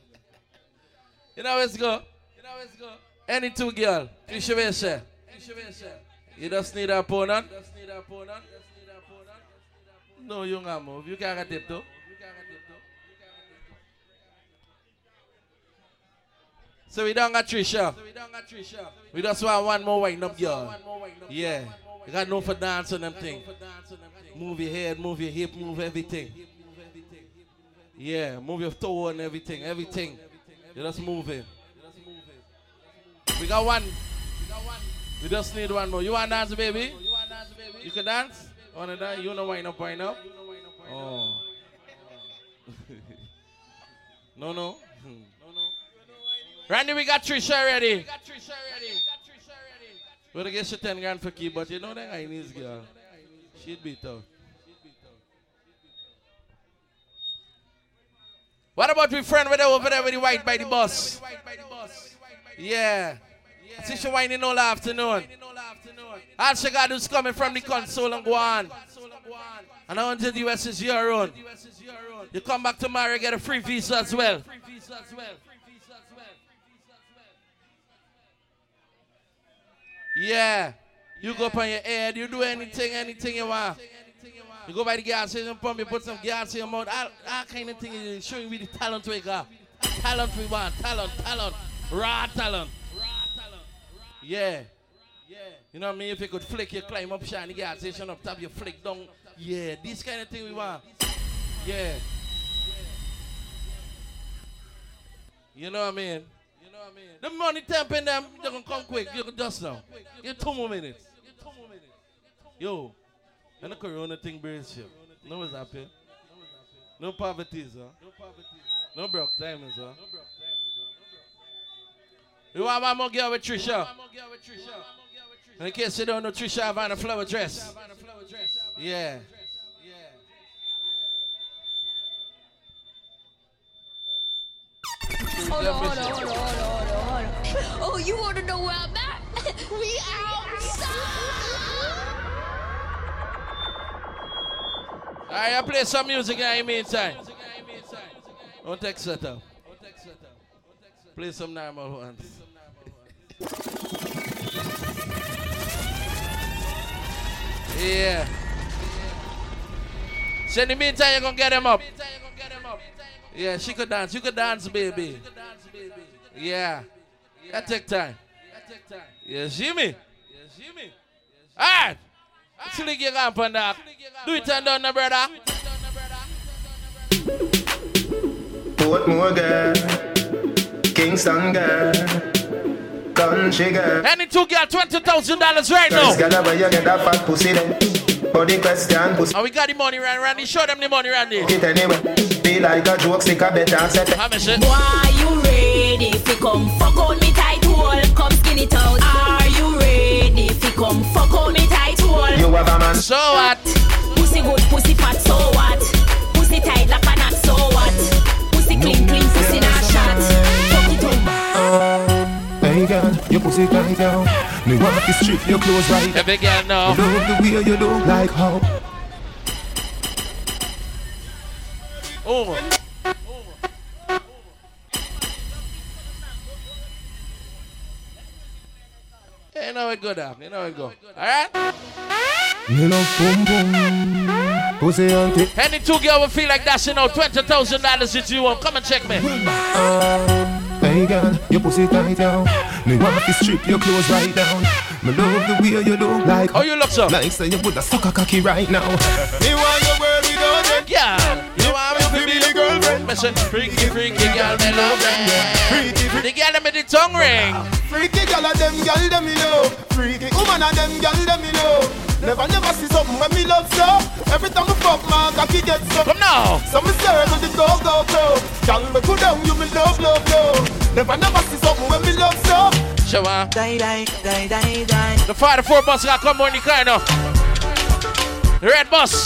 You know let's go. You know let's go. Any two girl. You should be say. You just need an opponent? No, you can't move. You can't get dip though. So we don't got Trisha. We don't got Trisha. We just want one more wind up girl. Yeah. You got no for dance and them thing. Move your head, move your hip, move everything. Yeah, move your toe and everything, everything. You just move it. We got one. We just need one more. You want to dance, baby? You can dance? You want to dance? You know wind up, wind up? Oh. no, no. Hmm. Randy, we got Trisha ready. We're gonna get you 10 grand for key, but you know that Chinese girl. She'd be tough. What about we friend with over there with the white by the bus? Yeah. I see she whining all afternoon. All she got is coming from the console and go on. And to the US is your own. You come back tomorrow, get a free visa as well. Yeah. You go up on your head, you do anything, anything you want. You go by the gas station pump, you put some gas in your mouth, all, all kind of thing, you showing me the talent we got. Talent we want, talent, talent, raw talent. Yeah. You know what I mean? If you could flick, you climb up, shine the gas station up top, you flick down. Yeah, this kind of thing we want. Yeah. You know what I mean? The money temp in them, they're gonna come quick. You can just now. Give two more minutes. two more minutes Yo, and the corona thing brings you. No what's happening. No poverty, sir. No broke time, sir. You want one more girl with Trisha? In case you don't know, Trisha have on a flower dress. Yeah. Hold on, hold on, hold on, hold on, Oh, you want to know where I'm at? we outside. Alright, I play some music in the meantime. Don't take set up. Play some normal ones. yeah. So in the meantime, you're gonna get him up. Yeah, she could dance. You could dance, baby. Yeah. That take time. Yeah, see me? Yes, Jimmy. Alright. Slick your camp on that. Do it and done, brother. Portmore girl, Kingston girl, country girl. Any two girl, twenty thousand dollars right now. Girl, where you get that fat pussy then? Body question, pussy And we got the money, Randy. Randy, show them the money, Randy. it anyway. Feel like a joke, stick a better set. Have a shit. Why you ready fi come fuck on me tight hole? Come skin it out. Are you ready fi come fuck on me tight hole? You have a man. So what? Pussy good, pussy fat, so what? Pussy tight like a knot, so what? Pussy clean, clean, pussy not shot. Fuck it up. Hey girl, your pussy tight down. Me want to strip your clothes right. Every girl know. Love the way you do, like how. Oh. You know it good, up. You know it go. Alright? Me love boom boom. Pussy on. Any two girl will feel like dashing out twenty thousand dollars if you want. Come and check me. Hey girl, your pussy tight down. Me want to strip your clothes right down. Me love the way you do, like how you look so. Like say you would a suck a cocky right now. Me want your world without it. Yeah. Girlfriend? Me say, freaky, freaky girl, me love them. The girl them with the tongue ring. Freaky girl of them, girl them me know. Freaky woman of them, girl them me know. Never, never see something when me love so. Every time I fuck my cocky get so. Come now. So me serve with the go go go. Girl me put down, you me love love love. Never, never see something when me love so. Show up. Die die die die die. The 44 bus got come on the car now. The red bus.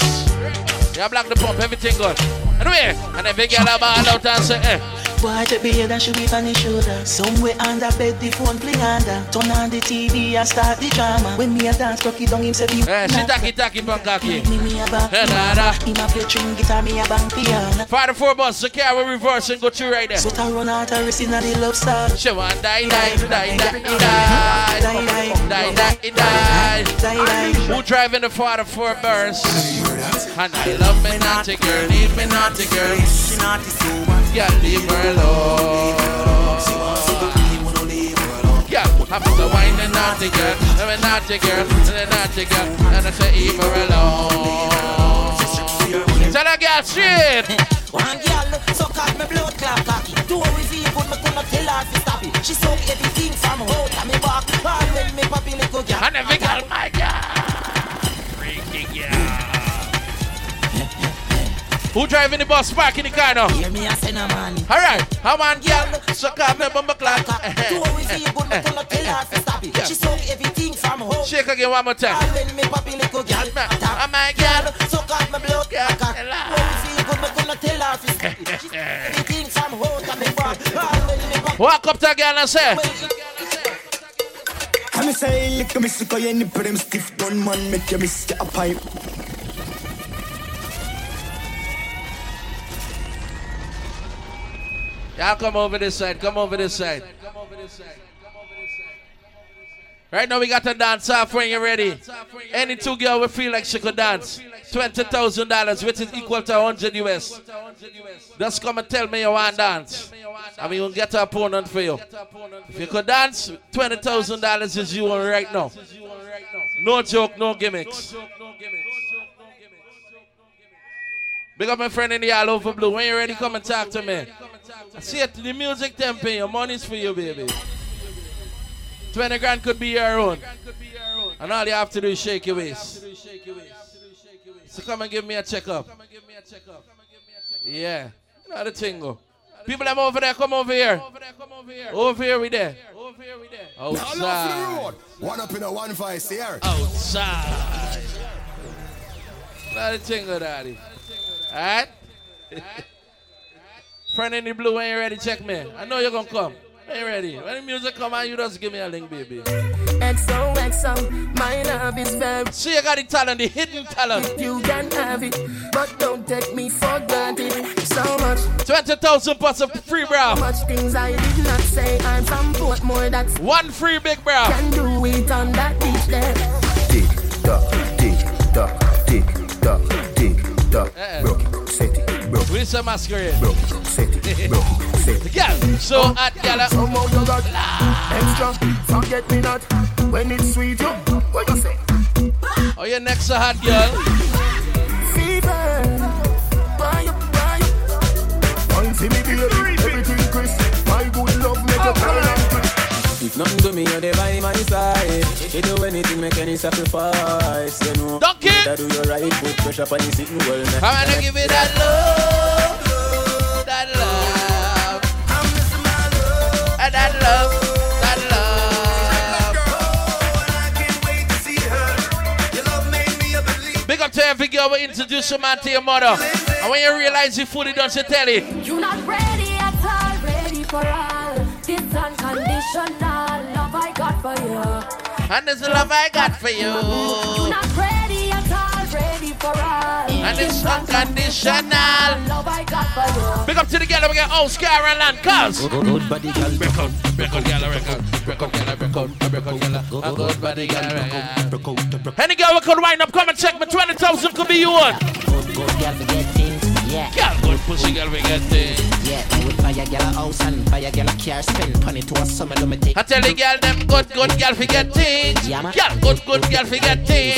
Yeah, black the pump, everything good. Anyway, and then big girl ball out and say, eh. Boy, take me head and should be on his shoulder. Somewhere under bed, the phone play under. Turn on the TV and start the drama. When me a dance, cocky down him say be. Eh, she taki taki pankaki. Me me a back Eh, nah, nah. Him a play string guitar, me a bang piano. Father four bus, so carry reverse and go through right there. So I run out of racing and the love star. She want die, die, die, die, die, die, die, die, die. die. Who driving the father four bus? And I love me naughty girl, leave me naughty girl. Yeah, leave her alone. Yeah, I'm the wine and naughty girl, I'm a naughty girl, and a naughty girl, and I say leave her alone. Tell her girl straight. One girl suck out my blood clot cocky. Two is evil, me could not tell her to stop it. She suck everything from out of me back. All when me poppy little girl. And every girl, my girl. Who driving the bus? Park in the car now. Hear me a say no man. All right, come on, girl. Suck up my bumper clock. Two is evil, me could not tell her to stop it. She suck everything from out. Shake again one more time. All when me poppy little girl. Oh my girl. Suck out my blood clot cocky. Two is evil, me could not tell her to stop it. She suck everything from out of me back. All when me poppy Walk up to a girl and say. I'm a say, lick a miss, cause you nip them stiff done, man, make you miss get a pipe. Y'all come over this side. Come over this side. Right now we got to dance off when you're ready. Any two girl will feel like she could dance. Twenty thousand dollars, which is equal to hundred US. Just come and tell me you want dance. mean, we will get an opponent for you. If you could dance, twenty thousand dollars is you on right now. No joke, no gimmicks. Big up my friend in the all over blue. When you're ready, come and talk to me. See it, the music tempo, your money's for you, baby. 20 grand could be your own. And all you have to do is shake your waist. So come and give me a checkup. Yeah. You know the go. People them over there, come over here. Over here we there. Outside. One up in a one vice here. Outside. Not thing go, daddy. Alright? Friend in the blue, when you ready, check me. I know you're gonna come. When you ready? When the music come on, you just give me a link, baby. XOXO, my love is very. See, you got the talent, the hidden talent. You can have it, but don't take me for granted. So much. 20,000 plus of free, bro. Much things I did not say. I'm from Portmore, that's. One free, big bro. Can do it on that beach there. Tick tock, tick tock, tick tock, tick tock. Broke uh-uh it's a masquerade. Bro, set. Bro, so oh, at Gala. Some of you got extra. Some me not. When it's sweet, yo. What you say? Oh, yeah, next to hot girl. Oh, if nothing to me, you're by my side. They do anything, make any sacrifice. You know, Duck it. do your right, put pressure on the sitting world. I'm gonna give it that love. Introduce your man to your mother. And when you realize you fully done, she tell it. You're not ready at all, ready for all. This unconditional love I got for you. And this love I got for You you. not ready at all, ready for all and it's unconditional. Love I got for you. Big up to the gallery again, oh Skyland, cuz. Good body girl, record, record gal, record, record gal, record, record girl, gal, good body girl, record, record. Any girl record wind up, come and check me. Twenty thousand could be you one. Good, good gal, get it yeah. Girl, good pussy, girl, we get things. Yeah, I would buy a girl a house and buy a girl a car, spend money to a summer, let me take. I tell the girl them good, good girl forget things. Yeah, man. Girl, good, good girl forget things.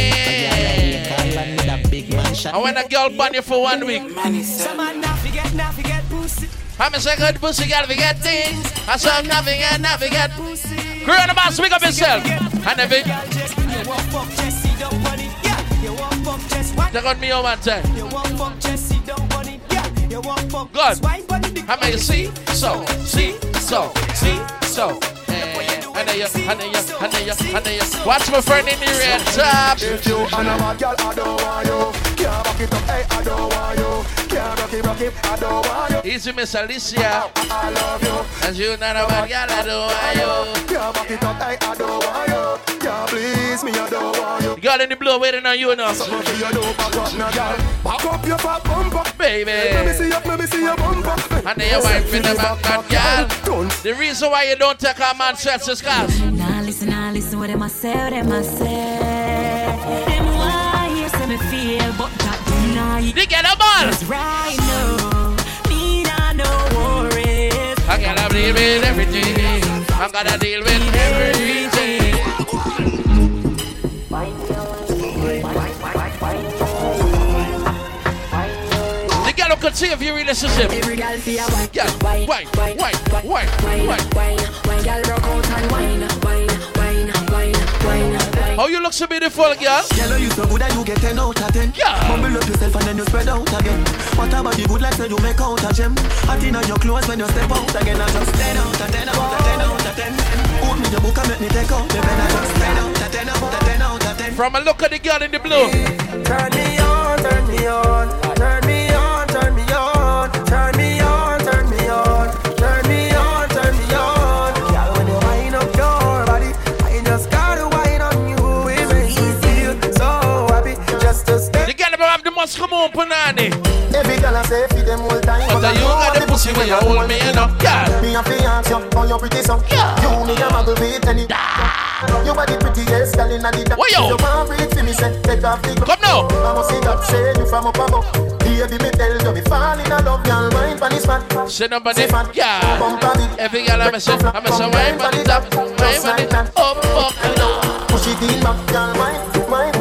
With a big. And when a girl ban you for one week, Some man not forget, not forget pussy. I'm a good pussy girl forget things. I saw nothing and not forget pussy. Coronavirus, speak up yourself. And if it, You want fuck Jesse, don't want it. Yeah, you want fuck Jesse. What? take on me one time. You you want fuck Good. Swipe on the How many see? So, see, so, see, so. Watch my friend in the red top. If you and a bad girl, I don't want you. Can't back it up, hey, I don't want you. Yeah, rock it, rock it, I don't want you. Easy Miss Alicia. I love you. And you not a bad girl, I don't want you. Yeah, back it up, I, I don't want you. Yeah, please me, I don't want you. Girl in the blue waiting on you now. Something for you, don't back up, now, girl. Back up your fat bumper. Baby. Let me see your, let me see your bumper. And then your wife in the back, back, girl. The reason why you don't take a man stress is cause. Now listen, now listen what them a say, what them a say. They get a ball. Right now, me not no worries. I gotta deal with everything. I gotta deal with everything. The girl could see if your relationship. Every girl feel a wine, Yeah, wine, wine, wine, wine, wine, wine, wine, wine. wine, wine. Girl rock out and wine, wine, wine, wine, wine, wine. How you look so beautiful, girl? Yellow, you so good that you get 10 out of 10. Yeah. Bumble up yourself and then you spread out again. What about the good like say you make out a gem? Hot in on your clothes when you step out again. I just 10 out of 10 out of 10 out of 10. Put me the book and make me take out the pen. I just 10 out of 10 out of 10 out of 10. From a look at the girl in the blue. Turn me on, turn me on, never have the must come on, Panani. Every girl I say feed them all time. But you got the pussy when you hold me, you know. Girl. Me a fi ask you, how you pretty so? You need a muggle with any. You are the prettiest girl inna the. What yo? You want breathe for me, say take off the. Come now. I must see God say you from up above. Baby, me tell you, me fall in love, girl, wine pon this spot. Say nobody, yeah. Every girl I'm a say, I'm a say, wine on the top, wine on the top, up, up, and down. Push it in back, girl, wine, wine.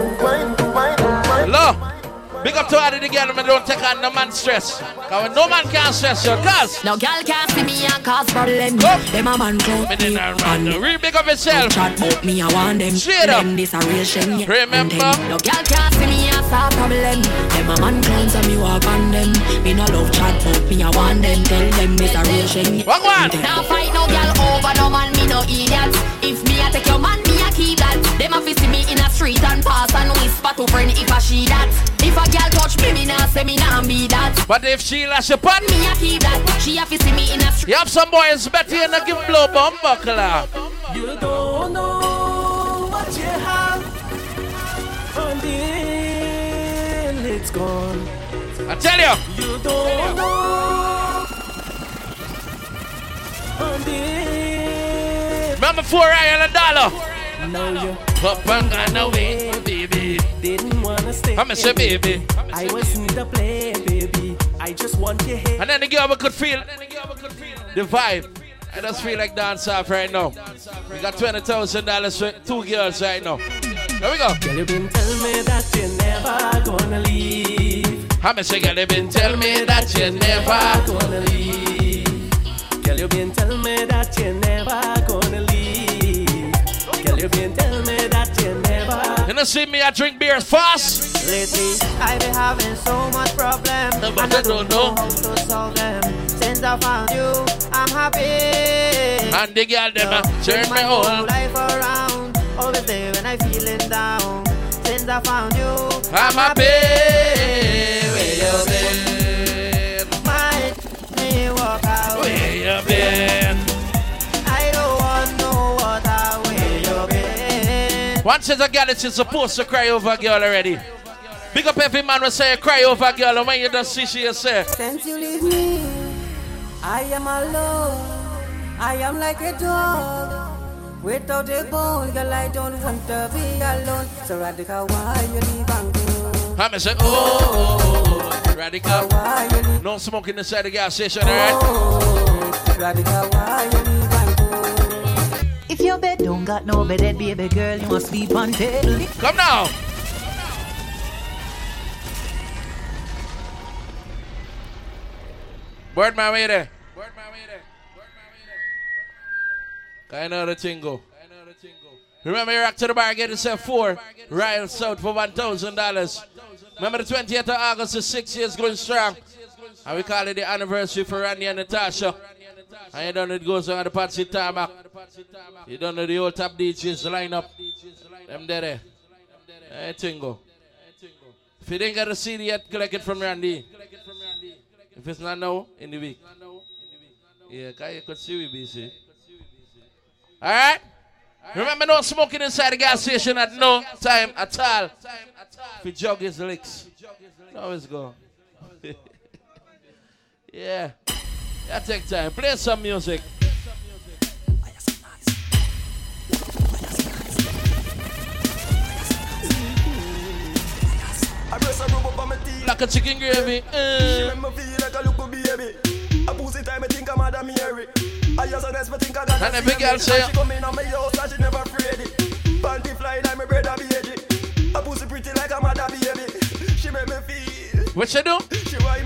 Big up to all of the girl, man, don't take on no man stress. Cause no man can stress you, cause. No girl can't see me and cause problem. Oh. Them a man clout Me run. Real big up yourself. Chat about me, I want them. Straight up. This a real shame. yeah. Remember? No girl can't see me and start problem. Them a man clowns and me walk on them. Me no love chat about me, I want them. Tell them this a real shame. yeah. Walk on. Now fight no girl over no man, me no idiot. If me a take your man, me a keep that. Them a fi see me in a street and pass and whisper to friend if I she that. If a girl touch me, me nah say me nah be that. But if she lash upon Me a keep that. She a fi see me in a street. You have some boys better you a give blow bomb buckler. You don't know what you have until it's gone. I tell you. You don't know until Remember four I a dollar. Now you Up and gone away, baby. didn't wanna stay. I'ma say baby. I wasn't the play, baby. I just want your head. And then the girl we could feel the vibe. I just feel like dance off right now. We got twenty thousand dollars for two girls right now. There we go. Girl, you been telling me that you're never gonna leave. I'ma say, girl, you been tell me that you never. gonna leave. Girl, you been telling me that you're never gonna leave. You been telling me that you're never. You know, see me, I drink beers fast. Lately, I've been having so much problem, but and I I don't don't know. know how to solve them. Since I found you, I'm happy. And the girl, them, uh, turn my whole on. life around. Always there when I'm feeling down. Since I found you, I'm happy. Where you been? Might me walk out. Where you been? Once as a girl, it's supposed to cry over a girl already. Big up every man will say cry over a girl, and when you don't see she you say. Since you leave me, I am alone. I am like a dog without a bone. Girl, I don't want to be alone. So radical, why you leave and go? I'm say, oh, oh, oh, oh, radical. No smoking inside the gas station, alright? Radical, why you leave? If your bed don't got no bed, baby girl, you must sleep on table. Come now. Birdman, wait there. I know the tingle. Remember, you rock to the bar, get yourself four. Riot South for $1,000. Remember, the 20th of August is six years going strong. And we call it the anniversary for Randy and Natasha. And you don't know it goes on the Patsy Tarmac. You don't know the old top DJs line up. Them there. there. Hey, tingle. If you didn't get a CD yet, collect it from Randy. If it's not now, in the week. Yeah, because you could see we busy. All right? Remember, no smoking inside the gas station at no time at all. If you jog his licks. It's go. yeah. Yeah, take time. Play some music. Like a chicken gravy. Uh. feel like a time, I think I'm Mary. I just think I got And big girl say- come in on my she never it. Panty fly like my brother baby. A pussy pretty like a mother baby. She make me feel. What you do? My.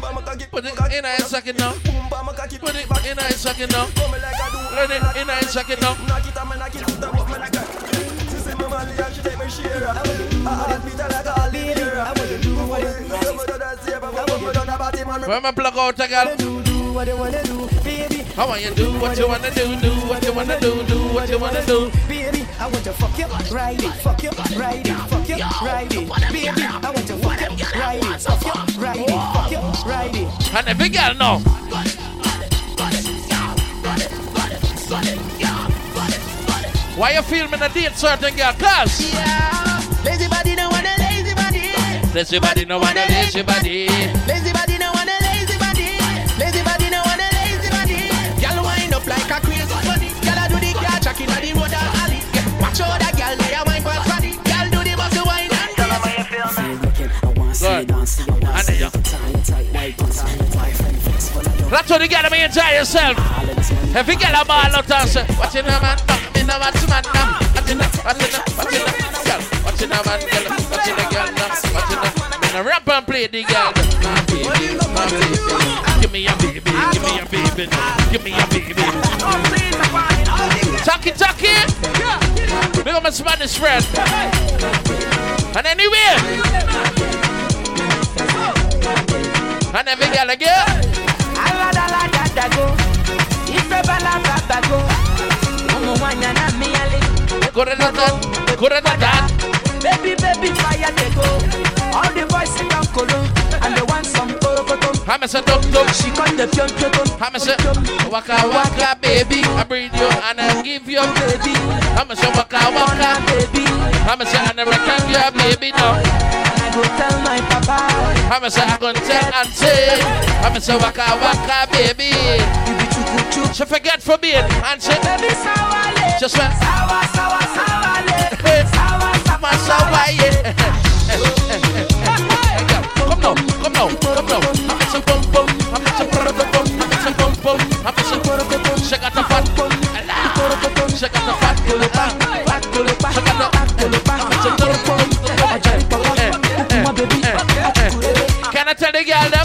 Put it in her socket now. My. Put it in her socket now. Come like I do. Learn it in her socket now. Knock it and me knock it out what me like. She say my and she take me share. I heart beat like a all leader. I want to do what you want. Some of the save. I want to do body man. I plug out a girl. Do what you wanna do, baby. I want you do what you wanna do, do what you wanna do, do what you wanna do. Baby, I want to fuck you, ride it, fuck you, ride it, fuck you, ride it. Baby, I want to fuck you, ride it, fuck you, ride it, fuck you, ride it. And the big girl now. Why you feel me a date certain girl? Cause Lazy body, no want a lazy body. lazy body no want a lazy body. Lazy body, That's what you gotta be enjoy yourself. If you get a ball out and say, Watch it now, man, me no watch man, now, watch it now, watch it now, girl. Watch it now, man. Watch it now, girl, no. Watch it now. Me no rap and play the girl. My baby, my baby. Give me a baby, give me a baby, give me a baby. Tucky, tucky. Big up my Spanish friend. And anyway. And every girl again. Baby, baby, fire they go. All the boys sit down colo, and they want some porokoto. I'm a dum dum. She got the pion pion. I'm a say, waka waka baby. I breed you and I give you baby. I'm a say, waka waka baby. I'm a say, I never can you baby no. I go tell my papa. I'm a say, I gonna tell and say. I'm a say, waka waka baby. She forget for me and sawale. Just went. Sawa, sawa, sawale. Sawa, sawa, sawa, Come now, come now, come now. I'm a say, bum bum. I'm a say, bum bum. I'm a say, bum bum. I'm a say, bum bum. She got the fat. She got the fat.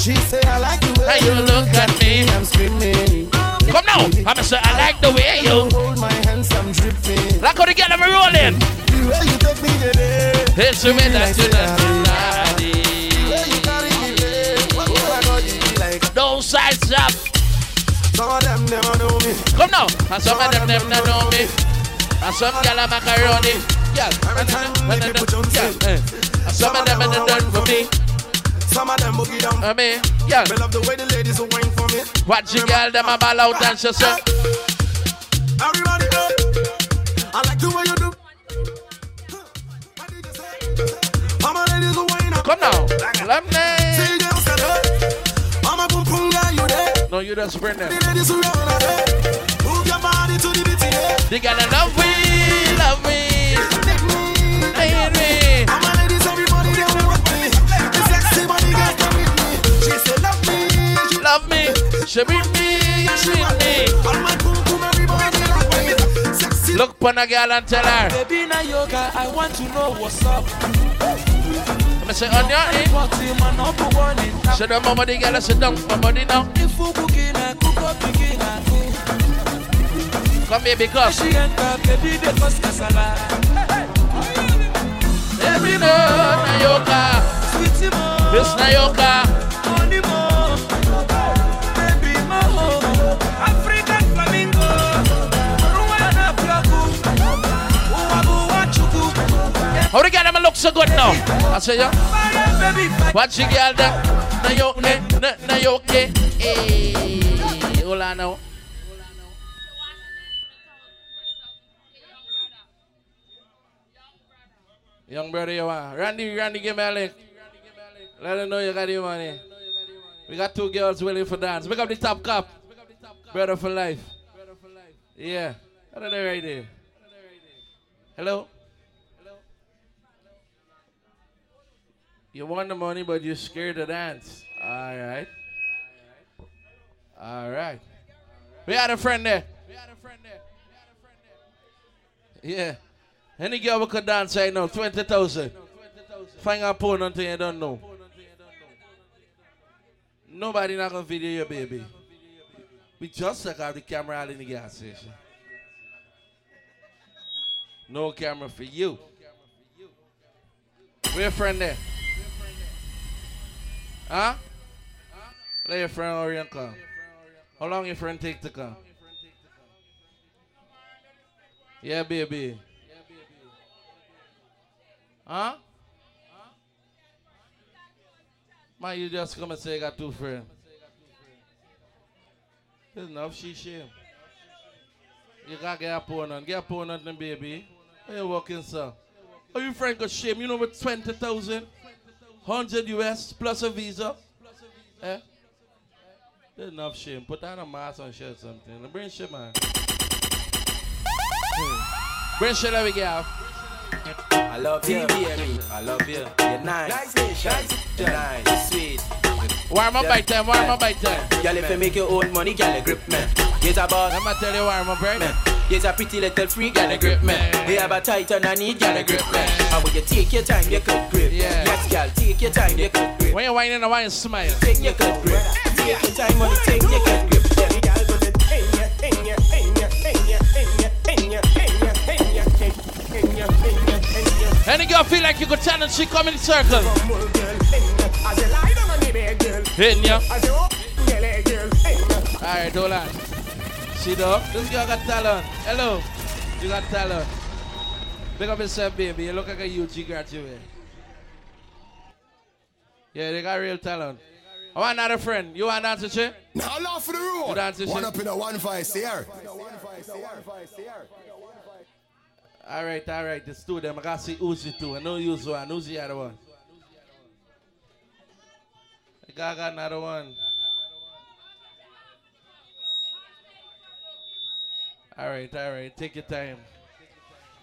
She say I like the way you look at me. I'm screaming. Come now. I'm say, I like the way you. Hold my hands, I'm dripping. Like how the girl them rolling. The way you take me today. It's the way that you done No sides up. Some of them never know me. Come now. And some of them not know me. And some gyal a macaroni. Yeah. Every time they put on yeah. Eh. And some of them are done for me. Some of them boogie down. I mean, yeah. Me love the way the ladies will wine for me. Watch the girl them a ball out and she say. Everybody go. I like the way you do. All my ladies will wine up. Come now. Let me. See them say that. I'm a boom boom guy, you there. No, you just bring them. The ladies who run out there. Move your body to the beat, yeah. They gotta love me, love me. Love me. She beat me, she beat me. All my boom boom, everybody rock with me. Look pon a girl and tell her. Baby, na yoga, I want to know what's up. I say on your knee. What you man up for warning? Say the mama the girl sit down for money now. If you cooking, I cook up, picking, I cook. Come here because She enter, baby, they cause casala. every night Nayoka, Sweetie mo, this Nayoka. How the girl them look so good now. I say yo. Watch your girl them. Now you? Now- Now you okay? Hey, hold on now. Young brother, you want? Randy, Randy, give me a link. Let them know you got your money. We got two girls willing for dance. Pick up the top cup. Brother for life. Yeah. Are they right there? Hello? You want the money, but you're scared to dance. All right. All right. We had a friend there. We had a friend there. Yeah. Any girl we could dance right now, 20,000. Find a porn until you don't know. Nobody not gonna video your baby. We just took out the camera out in the gas station. No camera for you. Where a friend there? Huh? Let your friend and come. How long your friend take to come? Yeah, baby. Huh? Man, you just come and say got two friends. There's enough she shame. You gotta get on. Get on them, baby. How you working, sir? Are you friend got shame. You know what 20,000? 100 US plus a visa. Eh? There's enough shame. Put on a mask and share something. Bring shit, man. Hmm. Bring shit that we get. I love you, baby. I love you. You're nice. You're nice. Sweet. Warm up by time, warm up by time. Girl, if you make your own money, girl, you grip me. Yes, a boss. I'ma tell you warm up, right? Yes, a pretty little freak, girl, you grip me. You have a tight on a knee, girl, you grip me. And when you take your time, you could grip. Yeah. Yes, girl, take your time, you could grip. When you whining, I want you smile. Take your could grip. Take your time, money, take your could grip. Yeah, girl, put it in ya, in ya, in ya, in ya, in ya, in ya, in ya, in ya, in ya, in ya. Any girl feel like you could challenge, she come in the circle. As you lie down on the bed, girl. Hitting ya. As you up, girl, eh, in ya. Alright, hold on. See though, this girl got talent. Hello, you got talent. Big up yourself, baby. You look like a UG graduate. Yeah, they got real talent. I want another friend. You want to dance with you? Now laugh for the road. You dance with One up in a one vice here. Alright, alright. There's two of them. I got to see Uzi too. I know Uzi one. Uzi the other one. I got another one. Alright, alright. Take your time.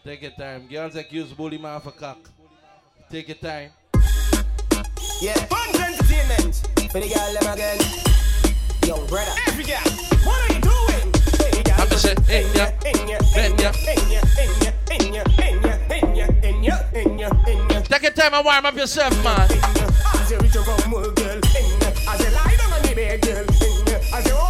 Take your time. Girls accuse bully man for cock. Take your time. Yeah, fun entertainment. For the girl, them again. Yo, brother. Every girl, what are you doing? Hey, girl, I'm just saying, hey, yeah, in ya, Ben, yeah. in ya, in ya, in ya, in ya, in ya, in ya, in ya, in ya. Take your time and warm up yourself, man. As you reach around more, girl, in ya. As you lie down on the bed, girl, in ya. As you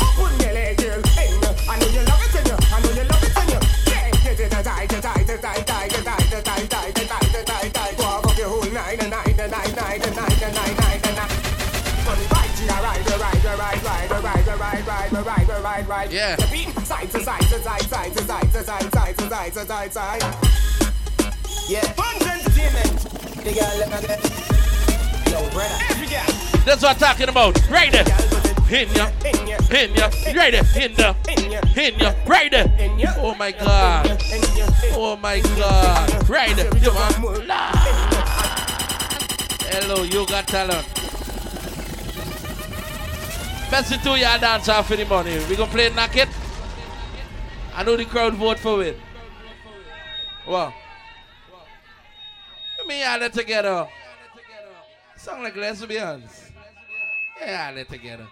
Yeah. That's what I'm talking about. Right there. Hitting ya. Hitting ya. Right there. Hitting ya. Oh Hitting oh ya. Right there. Oh my God. Oh my God. Right there. You man. Hello, you got talent. Best of two y'all dance off for the money. We gonna play knock it. I know the crowd vote for it. What? You mean y'all together? Sound like lesbians. Yeah, let together.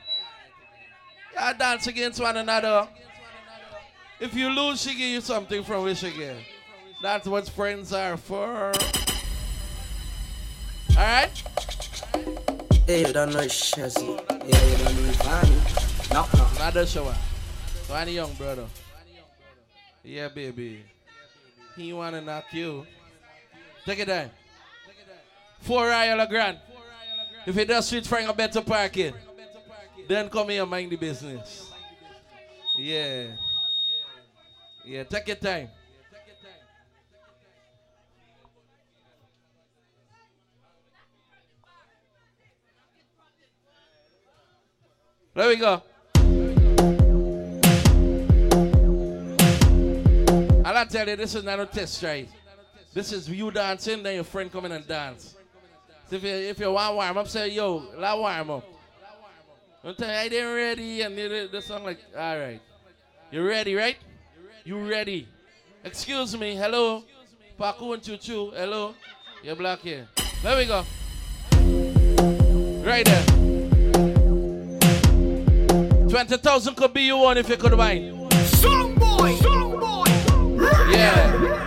Y'all dance against one another. If you lose, she give you something from which she. That's what friends are for. Alright? Hey, you don't know Shazzy. Yeah, you don't know Ivani. Knock, knock. Another shower. One young brother. Yeah, baby. He wanna knock you. Take it down. Four Royal grand. If he does switch find a better parking, then come here, mind the business. Yeah. Yeah, take your time. There we go. I tell you, this is not a test, right? This is you dancing, then your friend coming and dance. So if you, if you want warm up, say, yo, let warm up. Don't tell you, I didn't ready, and did the song like, all right. You ready, right? You ready? Excuse me, hello? Paku and Choo, hello? You're black here. There we go. Right there. 20,000 could be you one if you could wine. Song boy, song boy. Yeah.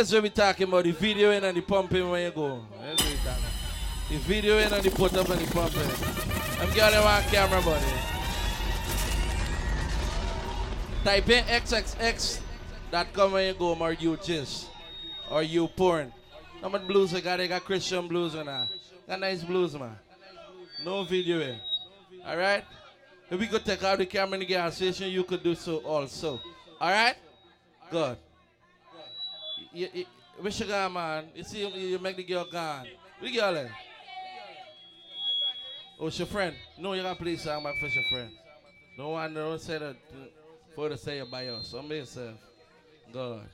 is what we talking about. The videoing and the pumping when you go. That's what we talking. The videoing and the put up and the pumping. I'm getting one camera, buddy. Type in xxx.com when you go, or you just. Or you porn. How much blues I got? They got Christian blues and that. Got nice blues, man. No videoing. Eh? Alright? If we could take out the camera in the gas station, you could do so also. Alright? Good. You, you, where man? You see, you, you make the girl gone. Where the girl at? Oh, it's your friend. No, you got to play song back for your friend. No one, don't say that for to say it by yourself. So make yourself. God.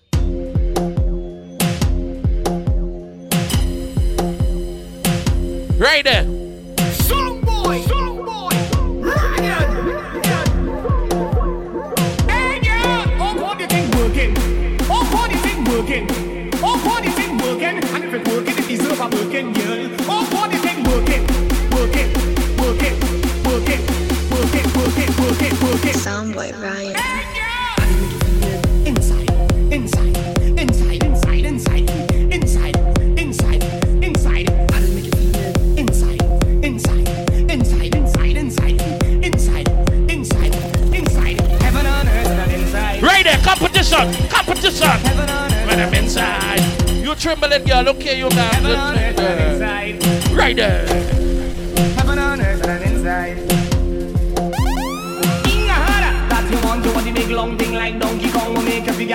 Right there. Song boy. Soundboy Ryan. Inside, inside, inside, inside, inside, inside, inside, inside. I'll make it feel inside, inside, inside, inside, inside, inside, inside, inside. Heaven on earth and inside. Right there, competition, competition. When I'm inside, you trembling, girl. Okay, you got Heaven on earth and inside. Right there.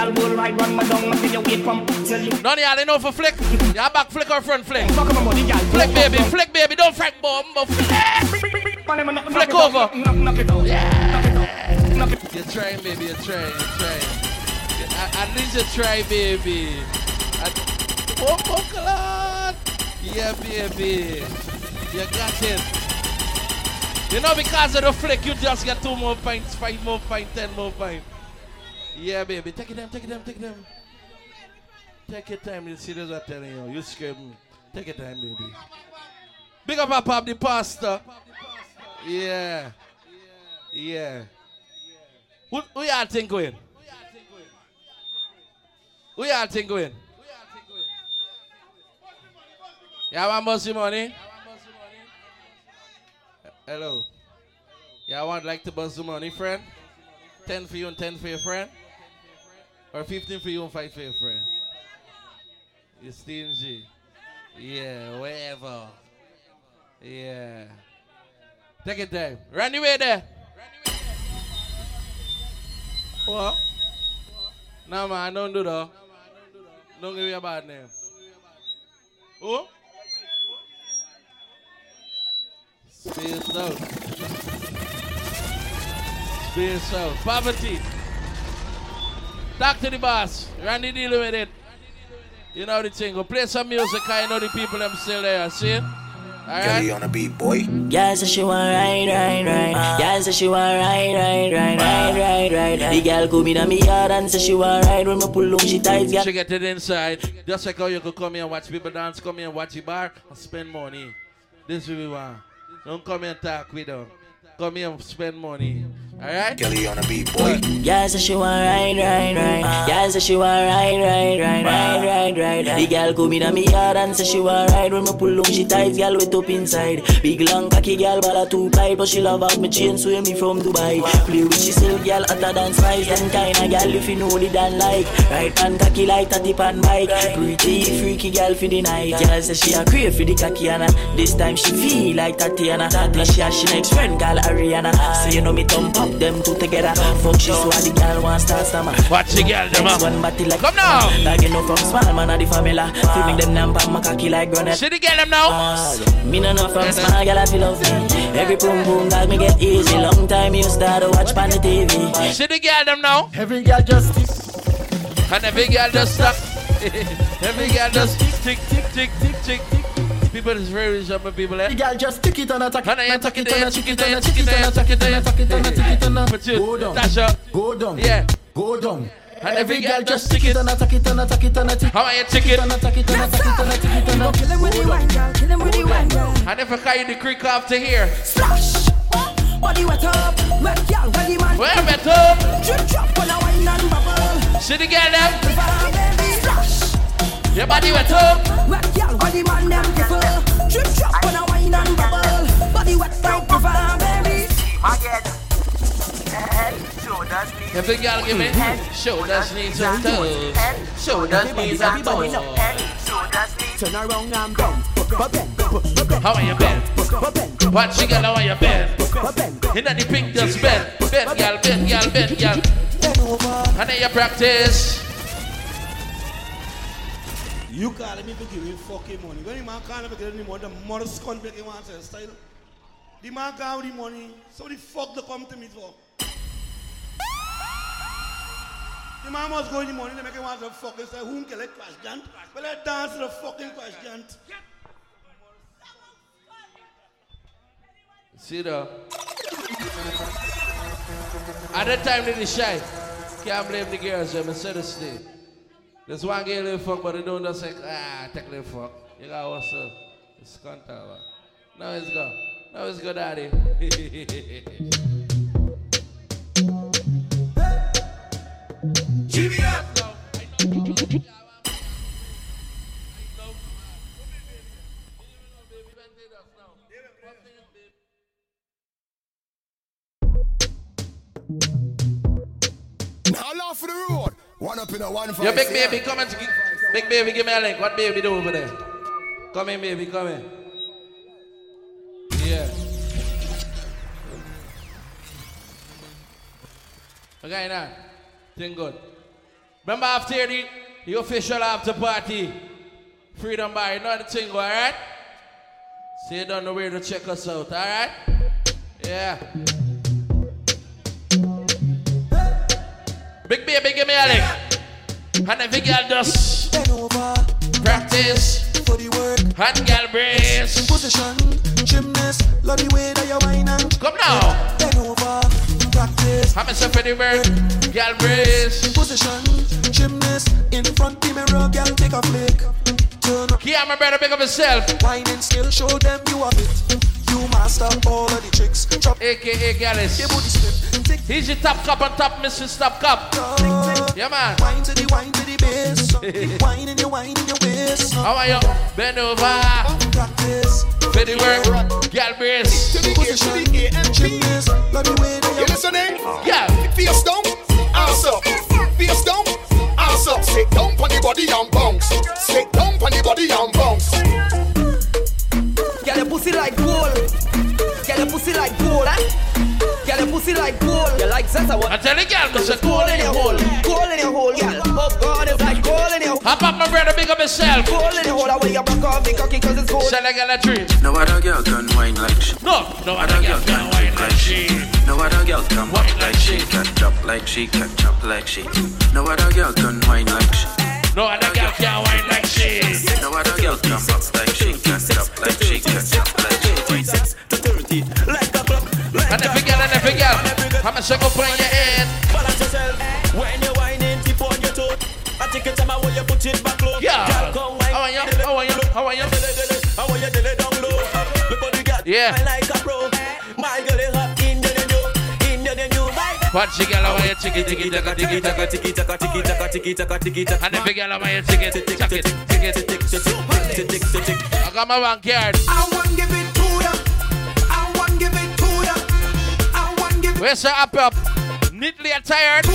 Girl will ride run my dung until you wait from till you. None of y'all know for flick. Y'all back flick or front flick? Fuck my body, girl. Flick, baby, flick, baby. Don't frack bomb, but flick. Flick over. You're trying, baby. You're trying. You're trying. At, least you try, baby. Oh, oh Pokeland. Yeah, baby. You got it. You know, because of the flick, you just get two more points, five more points, ten more points. Yeah, baby. Take it down, take it down, take it down. Take your time. You see, what I'm telling you. You scared me. Take your time, baby. Big up, up, up the pastor. Yeah. Yeah. Who, who y'all think going? Who y'all think going? Y'all want Bossy money? Hello. Y'all want like to bust the money, friend? 10 for you and 10 for your friend? Or 15 for you and 5 for your friend? You stingy. Yeah, whatever. Yeah. Take it time. Run away there. Run away there. What? No, man, don't do that. Don't give me a bad name. Who? Space out. Space out. Poverty. Talk to the boss. Randy dealing with it. You know the thing. Go play some music. I know the people them still there. See? Alright? on a beat, boy. Girl say she want ride, ride, ride. Girl say she want ride, ride, ride, ride, ride, ride. The girl come in a me yard and say she want ride when me pull on she tight. Girl. She get it inside. Just like how you could come here and watch people dance, come here and watch the bar and spend money. This is what we want. Don't come here and talk with them. Come here and spend money. Alright? Kelly on a beat, boy. Girl say she want ride, ride, ride. Girl say she want ride, ride, ride, ride, ride, ride. The girl come in a me yard and say she want ride. When me pull on she tight, girl wet up inside. Big long cocky girl, but a two pipe, but she love out me chain, sway me from Dubai. Play with she self, girl hotter than spice. And kinda girl if you know the dan like. Right pan cocky like a tip and bike. Pretty freaky girl for the night. Girl say she a crave for the cocky and this time she feel like Tatiana. Plus she has she next friend called Ariana. So you know me thump up them two together. Fuck she so the girl want start summer. Watch the girl them up. One body like Come now. Like you know from small man of the family. Feeling them number my cocky like granite. See the girl them now. Me no know from small girl I feel love me. Every boom boom dog me get easy. Long time you start to watch pan the TV. See the girl them now. Every girl just And every girl just stop. every girl just tick, tick, tick, tick, tick, tick. People is very some people eh? The girl just tick it and attack And I attack it there, tick it there, tick it there, tick it there, tick it there, tick it there. Put you, Go down. dash up. Go down. Yeah. Go down. And every girl just tick it and attack it and attack it and attack How are you tick it? and attack it and attack it and attack it and Kill him with the wine, girl. Kill him with the wine, girl. And if I carry the creek off to here. Splash. Body wet up. Wet girl, ready man. Where wet up? Drip drop when I wine and bubble. See the girl them? River, baby. Splash. Your body wet up. Wet girl, body man them people. Drip drop when I wine and bubble. Body wet like river, baby. If the girl give me mm-hmm. shoulders, knees, and toes. Shoulders, knees, and toes. Turn around and bend. How are you bend? What she got? How are you bend? In the pink just bend, bend, girl, bend, girl, bend, girl. And then you practice. You calling me to give me fucking money. When the man can't ever get any money, the mother cunt make him to style. The man can't have the money, so the fuck they come to me for? The man must go in the money, they make him to fucking say, who can let crash jant? Well, let dance to the fucking crash jant. See though. At that time they shy. Can't blame the girls, I'm said the There's one girl who fuck, but they don't just say, ah, take the fuck. You got what's up? It's contact. Now it's go. Now it's go, daddy. Jimmy up! Now laugh for the road. One up in a one five. Yo, big baby, come and big baby, give me a link. What baby do over there? Come in, baby, come in. Yeah. Okay, now, thing good. Remember after the, the official after party, Freedom Bar, you know the thing, alright? So you don't know where to check us out, alright? Yeah. Big baby, give me a link. And every girl just practice for the work. and girl brace. Position, gymnast, love the way that you whine and Come now. bend over, practice. I'm myself for the work, girl brace. In position, gymnast, in front the mirror, girl take a flick. Turn up, Yeah, my brother, pick up yourself. whining skill, show them you have it. You master all of the tricks. Chop, AKA Gallus. your booty slip. Tick, He's your top cup on top, Mr. Top Cup. Yeah, man. Wine to the wine to the bass. Wine in the wine in the waist. How are you? Bend over. Practice. For the work, girl brace. Position, gymnast, love the way that You listening? Oh. Yeah. Face down, ass up. Face down, ass up. Sit down on the body and bounce. Sit down on the body and bounce. Get your pussy like gold. Get your pussy like gold, eh? Get your pussy like gold. You like that? I want I tell the girl, Mr. gold in your hole. Gold in your hole, girl. Oh God, it's like gold in your hole. Hop up, my brother, pick up yourself. Gold in your hole. Away you broke off the cocky 'cause it's gold. Sell a girl a dream. No other girl can whine like she. No, no other girl can wine like she. No other girl can walk like she, can chop like she, can chop like she. No other girl can whine like she. No other girl can wine like she. No other girl can walk like she, can chop like she, can chop like she. to 30, like a clock. And every girl, and every girl. I'm a circle put on your head. Balance yourself when you're whining, tip on your toe. I take your time when you put it back low. Yeah. Girl, come wine. How are you? How are you? How are you? How are you? Dele, dele, down low. Look how the girl Yeah. wine like a pro. Watch the girl over here, chicky, ticky, taka, ticky, taka, ticky, taka, ticky, taka, ticky, taka, ticky, taka. And the big girl over here, ticky, ticky, ticky, ticky, ticky, ticky. I got my backyard. I want give it to ya. I want give it to ya. I want give it. Where's the up up? Neatly attired.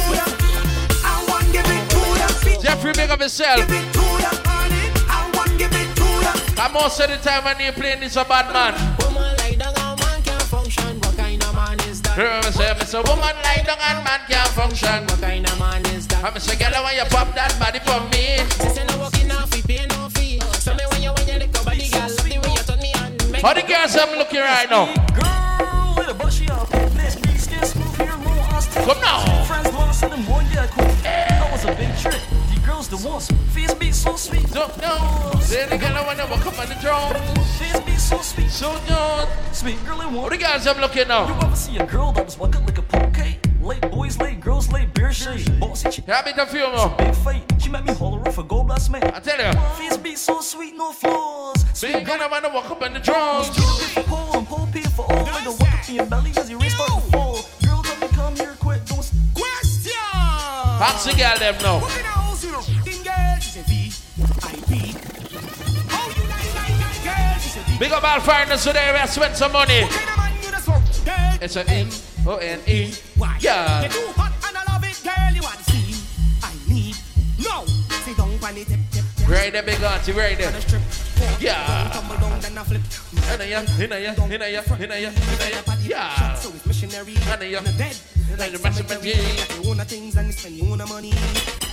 I want give it to ya. Jeffrey, big up yourself. Give it to ya, honey. I want give it to ya. And most of the time when you playing this a bad man. Man is that? Remember say, me say, woman like down and man can't function. What kind of man is that? I'm say, girl, when you pop that body for me. She say no walking off, we pay no fee. So me when you when you lick up body, girl, love the way you turn me on. Make How the girls I'm looking right now? Girl, with a bushy up. Let's be skin smooth here, more us. Come now. Friends lost in them one yeah, cool. The girls the ones. Face be so sweet. No, no. Then the girl when you walk up on the drum. Face be so sweet. So young. Sweet girl How one. the girls I'm looking now? You ever see a girl that was walking like a poke? Late boys, late girls, late beer shade. Bossy chick. Bit of few more. Big fight. She make me holler off a go blast me. I tell you. Face be so sweet, no flaws. Big girl when you walk up on the drum. Pull and pull pay for all. Like a walk up in your belly as your wrist start to fall. Girl, tell me come here quick. Don't Question. The girl them now. Big up all foreigners today. We have spent some money. What kind of man you just fuck? Girl, It's oh, an E O N E. Yeah. You too hot and I love it, girl. You want to see? I need. No. Sit down on the tip tip tip. Right there, big auntie, right there. Yeah. Tumble down then I flip. Inna ya, inna ya, inna ya, inna ya, inna ya. Yeah. So it's missionary. Inna ya. Dead. Like the massive yeah. You own the things and you spend your own money.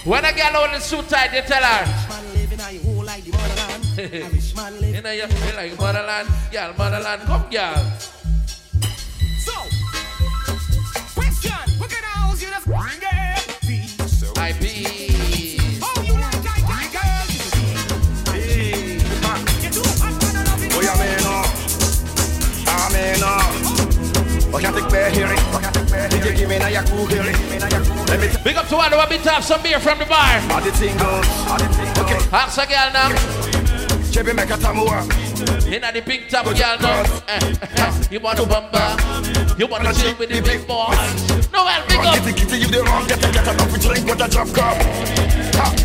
When a girl the suit tight, you tell her. Man living on your whole like the motherland. A rich man live. Inna ya, you like motherland, girl, motherland, come girl. So, question. Kind of house you bring can't take me hearing. Did you give me a cool hearing? Let me Big up to one who me to have some beer from the bar. The thing. Okay. Ask a girl now. Chebe make a tamua. Inna the pink top girl now. You want a bumper? You want to chill with the big boy? No, well, big up. Kitty, kitty, you the wrong. Get a, get a, we drink with a drop cup. Ha.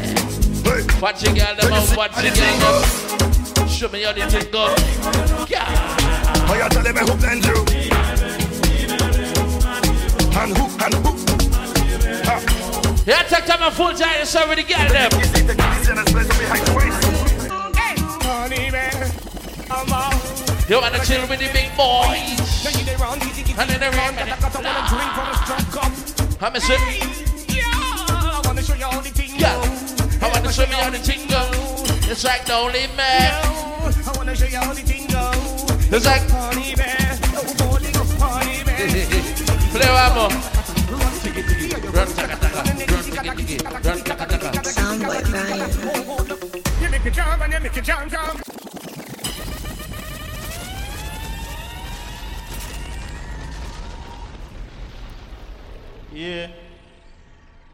Watch the girl them out, watch the girl them. Show me how the thing go. Yeah. Oh, you tell them I hope then do. And who, and who. Ha. Yeah, take time and full time to serve with the girl them. You see the kitty and a splash behind the waist. Hey, honey man, I'm out. You wanna chill with the big boys? Now you dey the ticket. And then they run. Got a got a wanna drink from a strong cup. I'm a sip. Yeah, I wanna show you all the thing. Yeah. I wanna show me how the thing. It's like the only man. I wanna show you all the thing go. It's like Honey man, honey man. play one more. Run taka taka, run taka taka. Soundboy Ryan. You make me jump and you make me jump, jump. Yeah.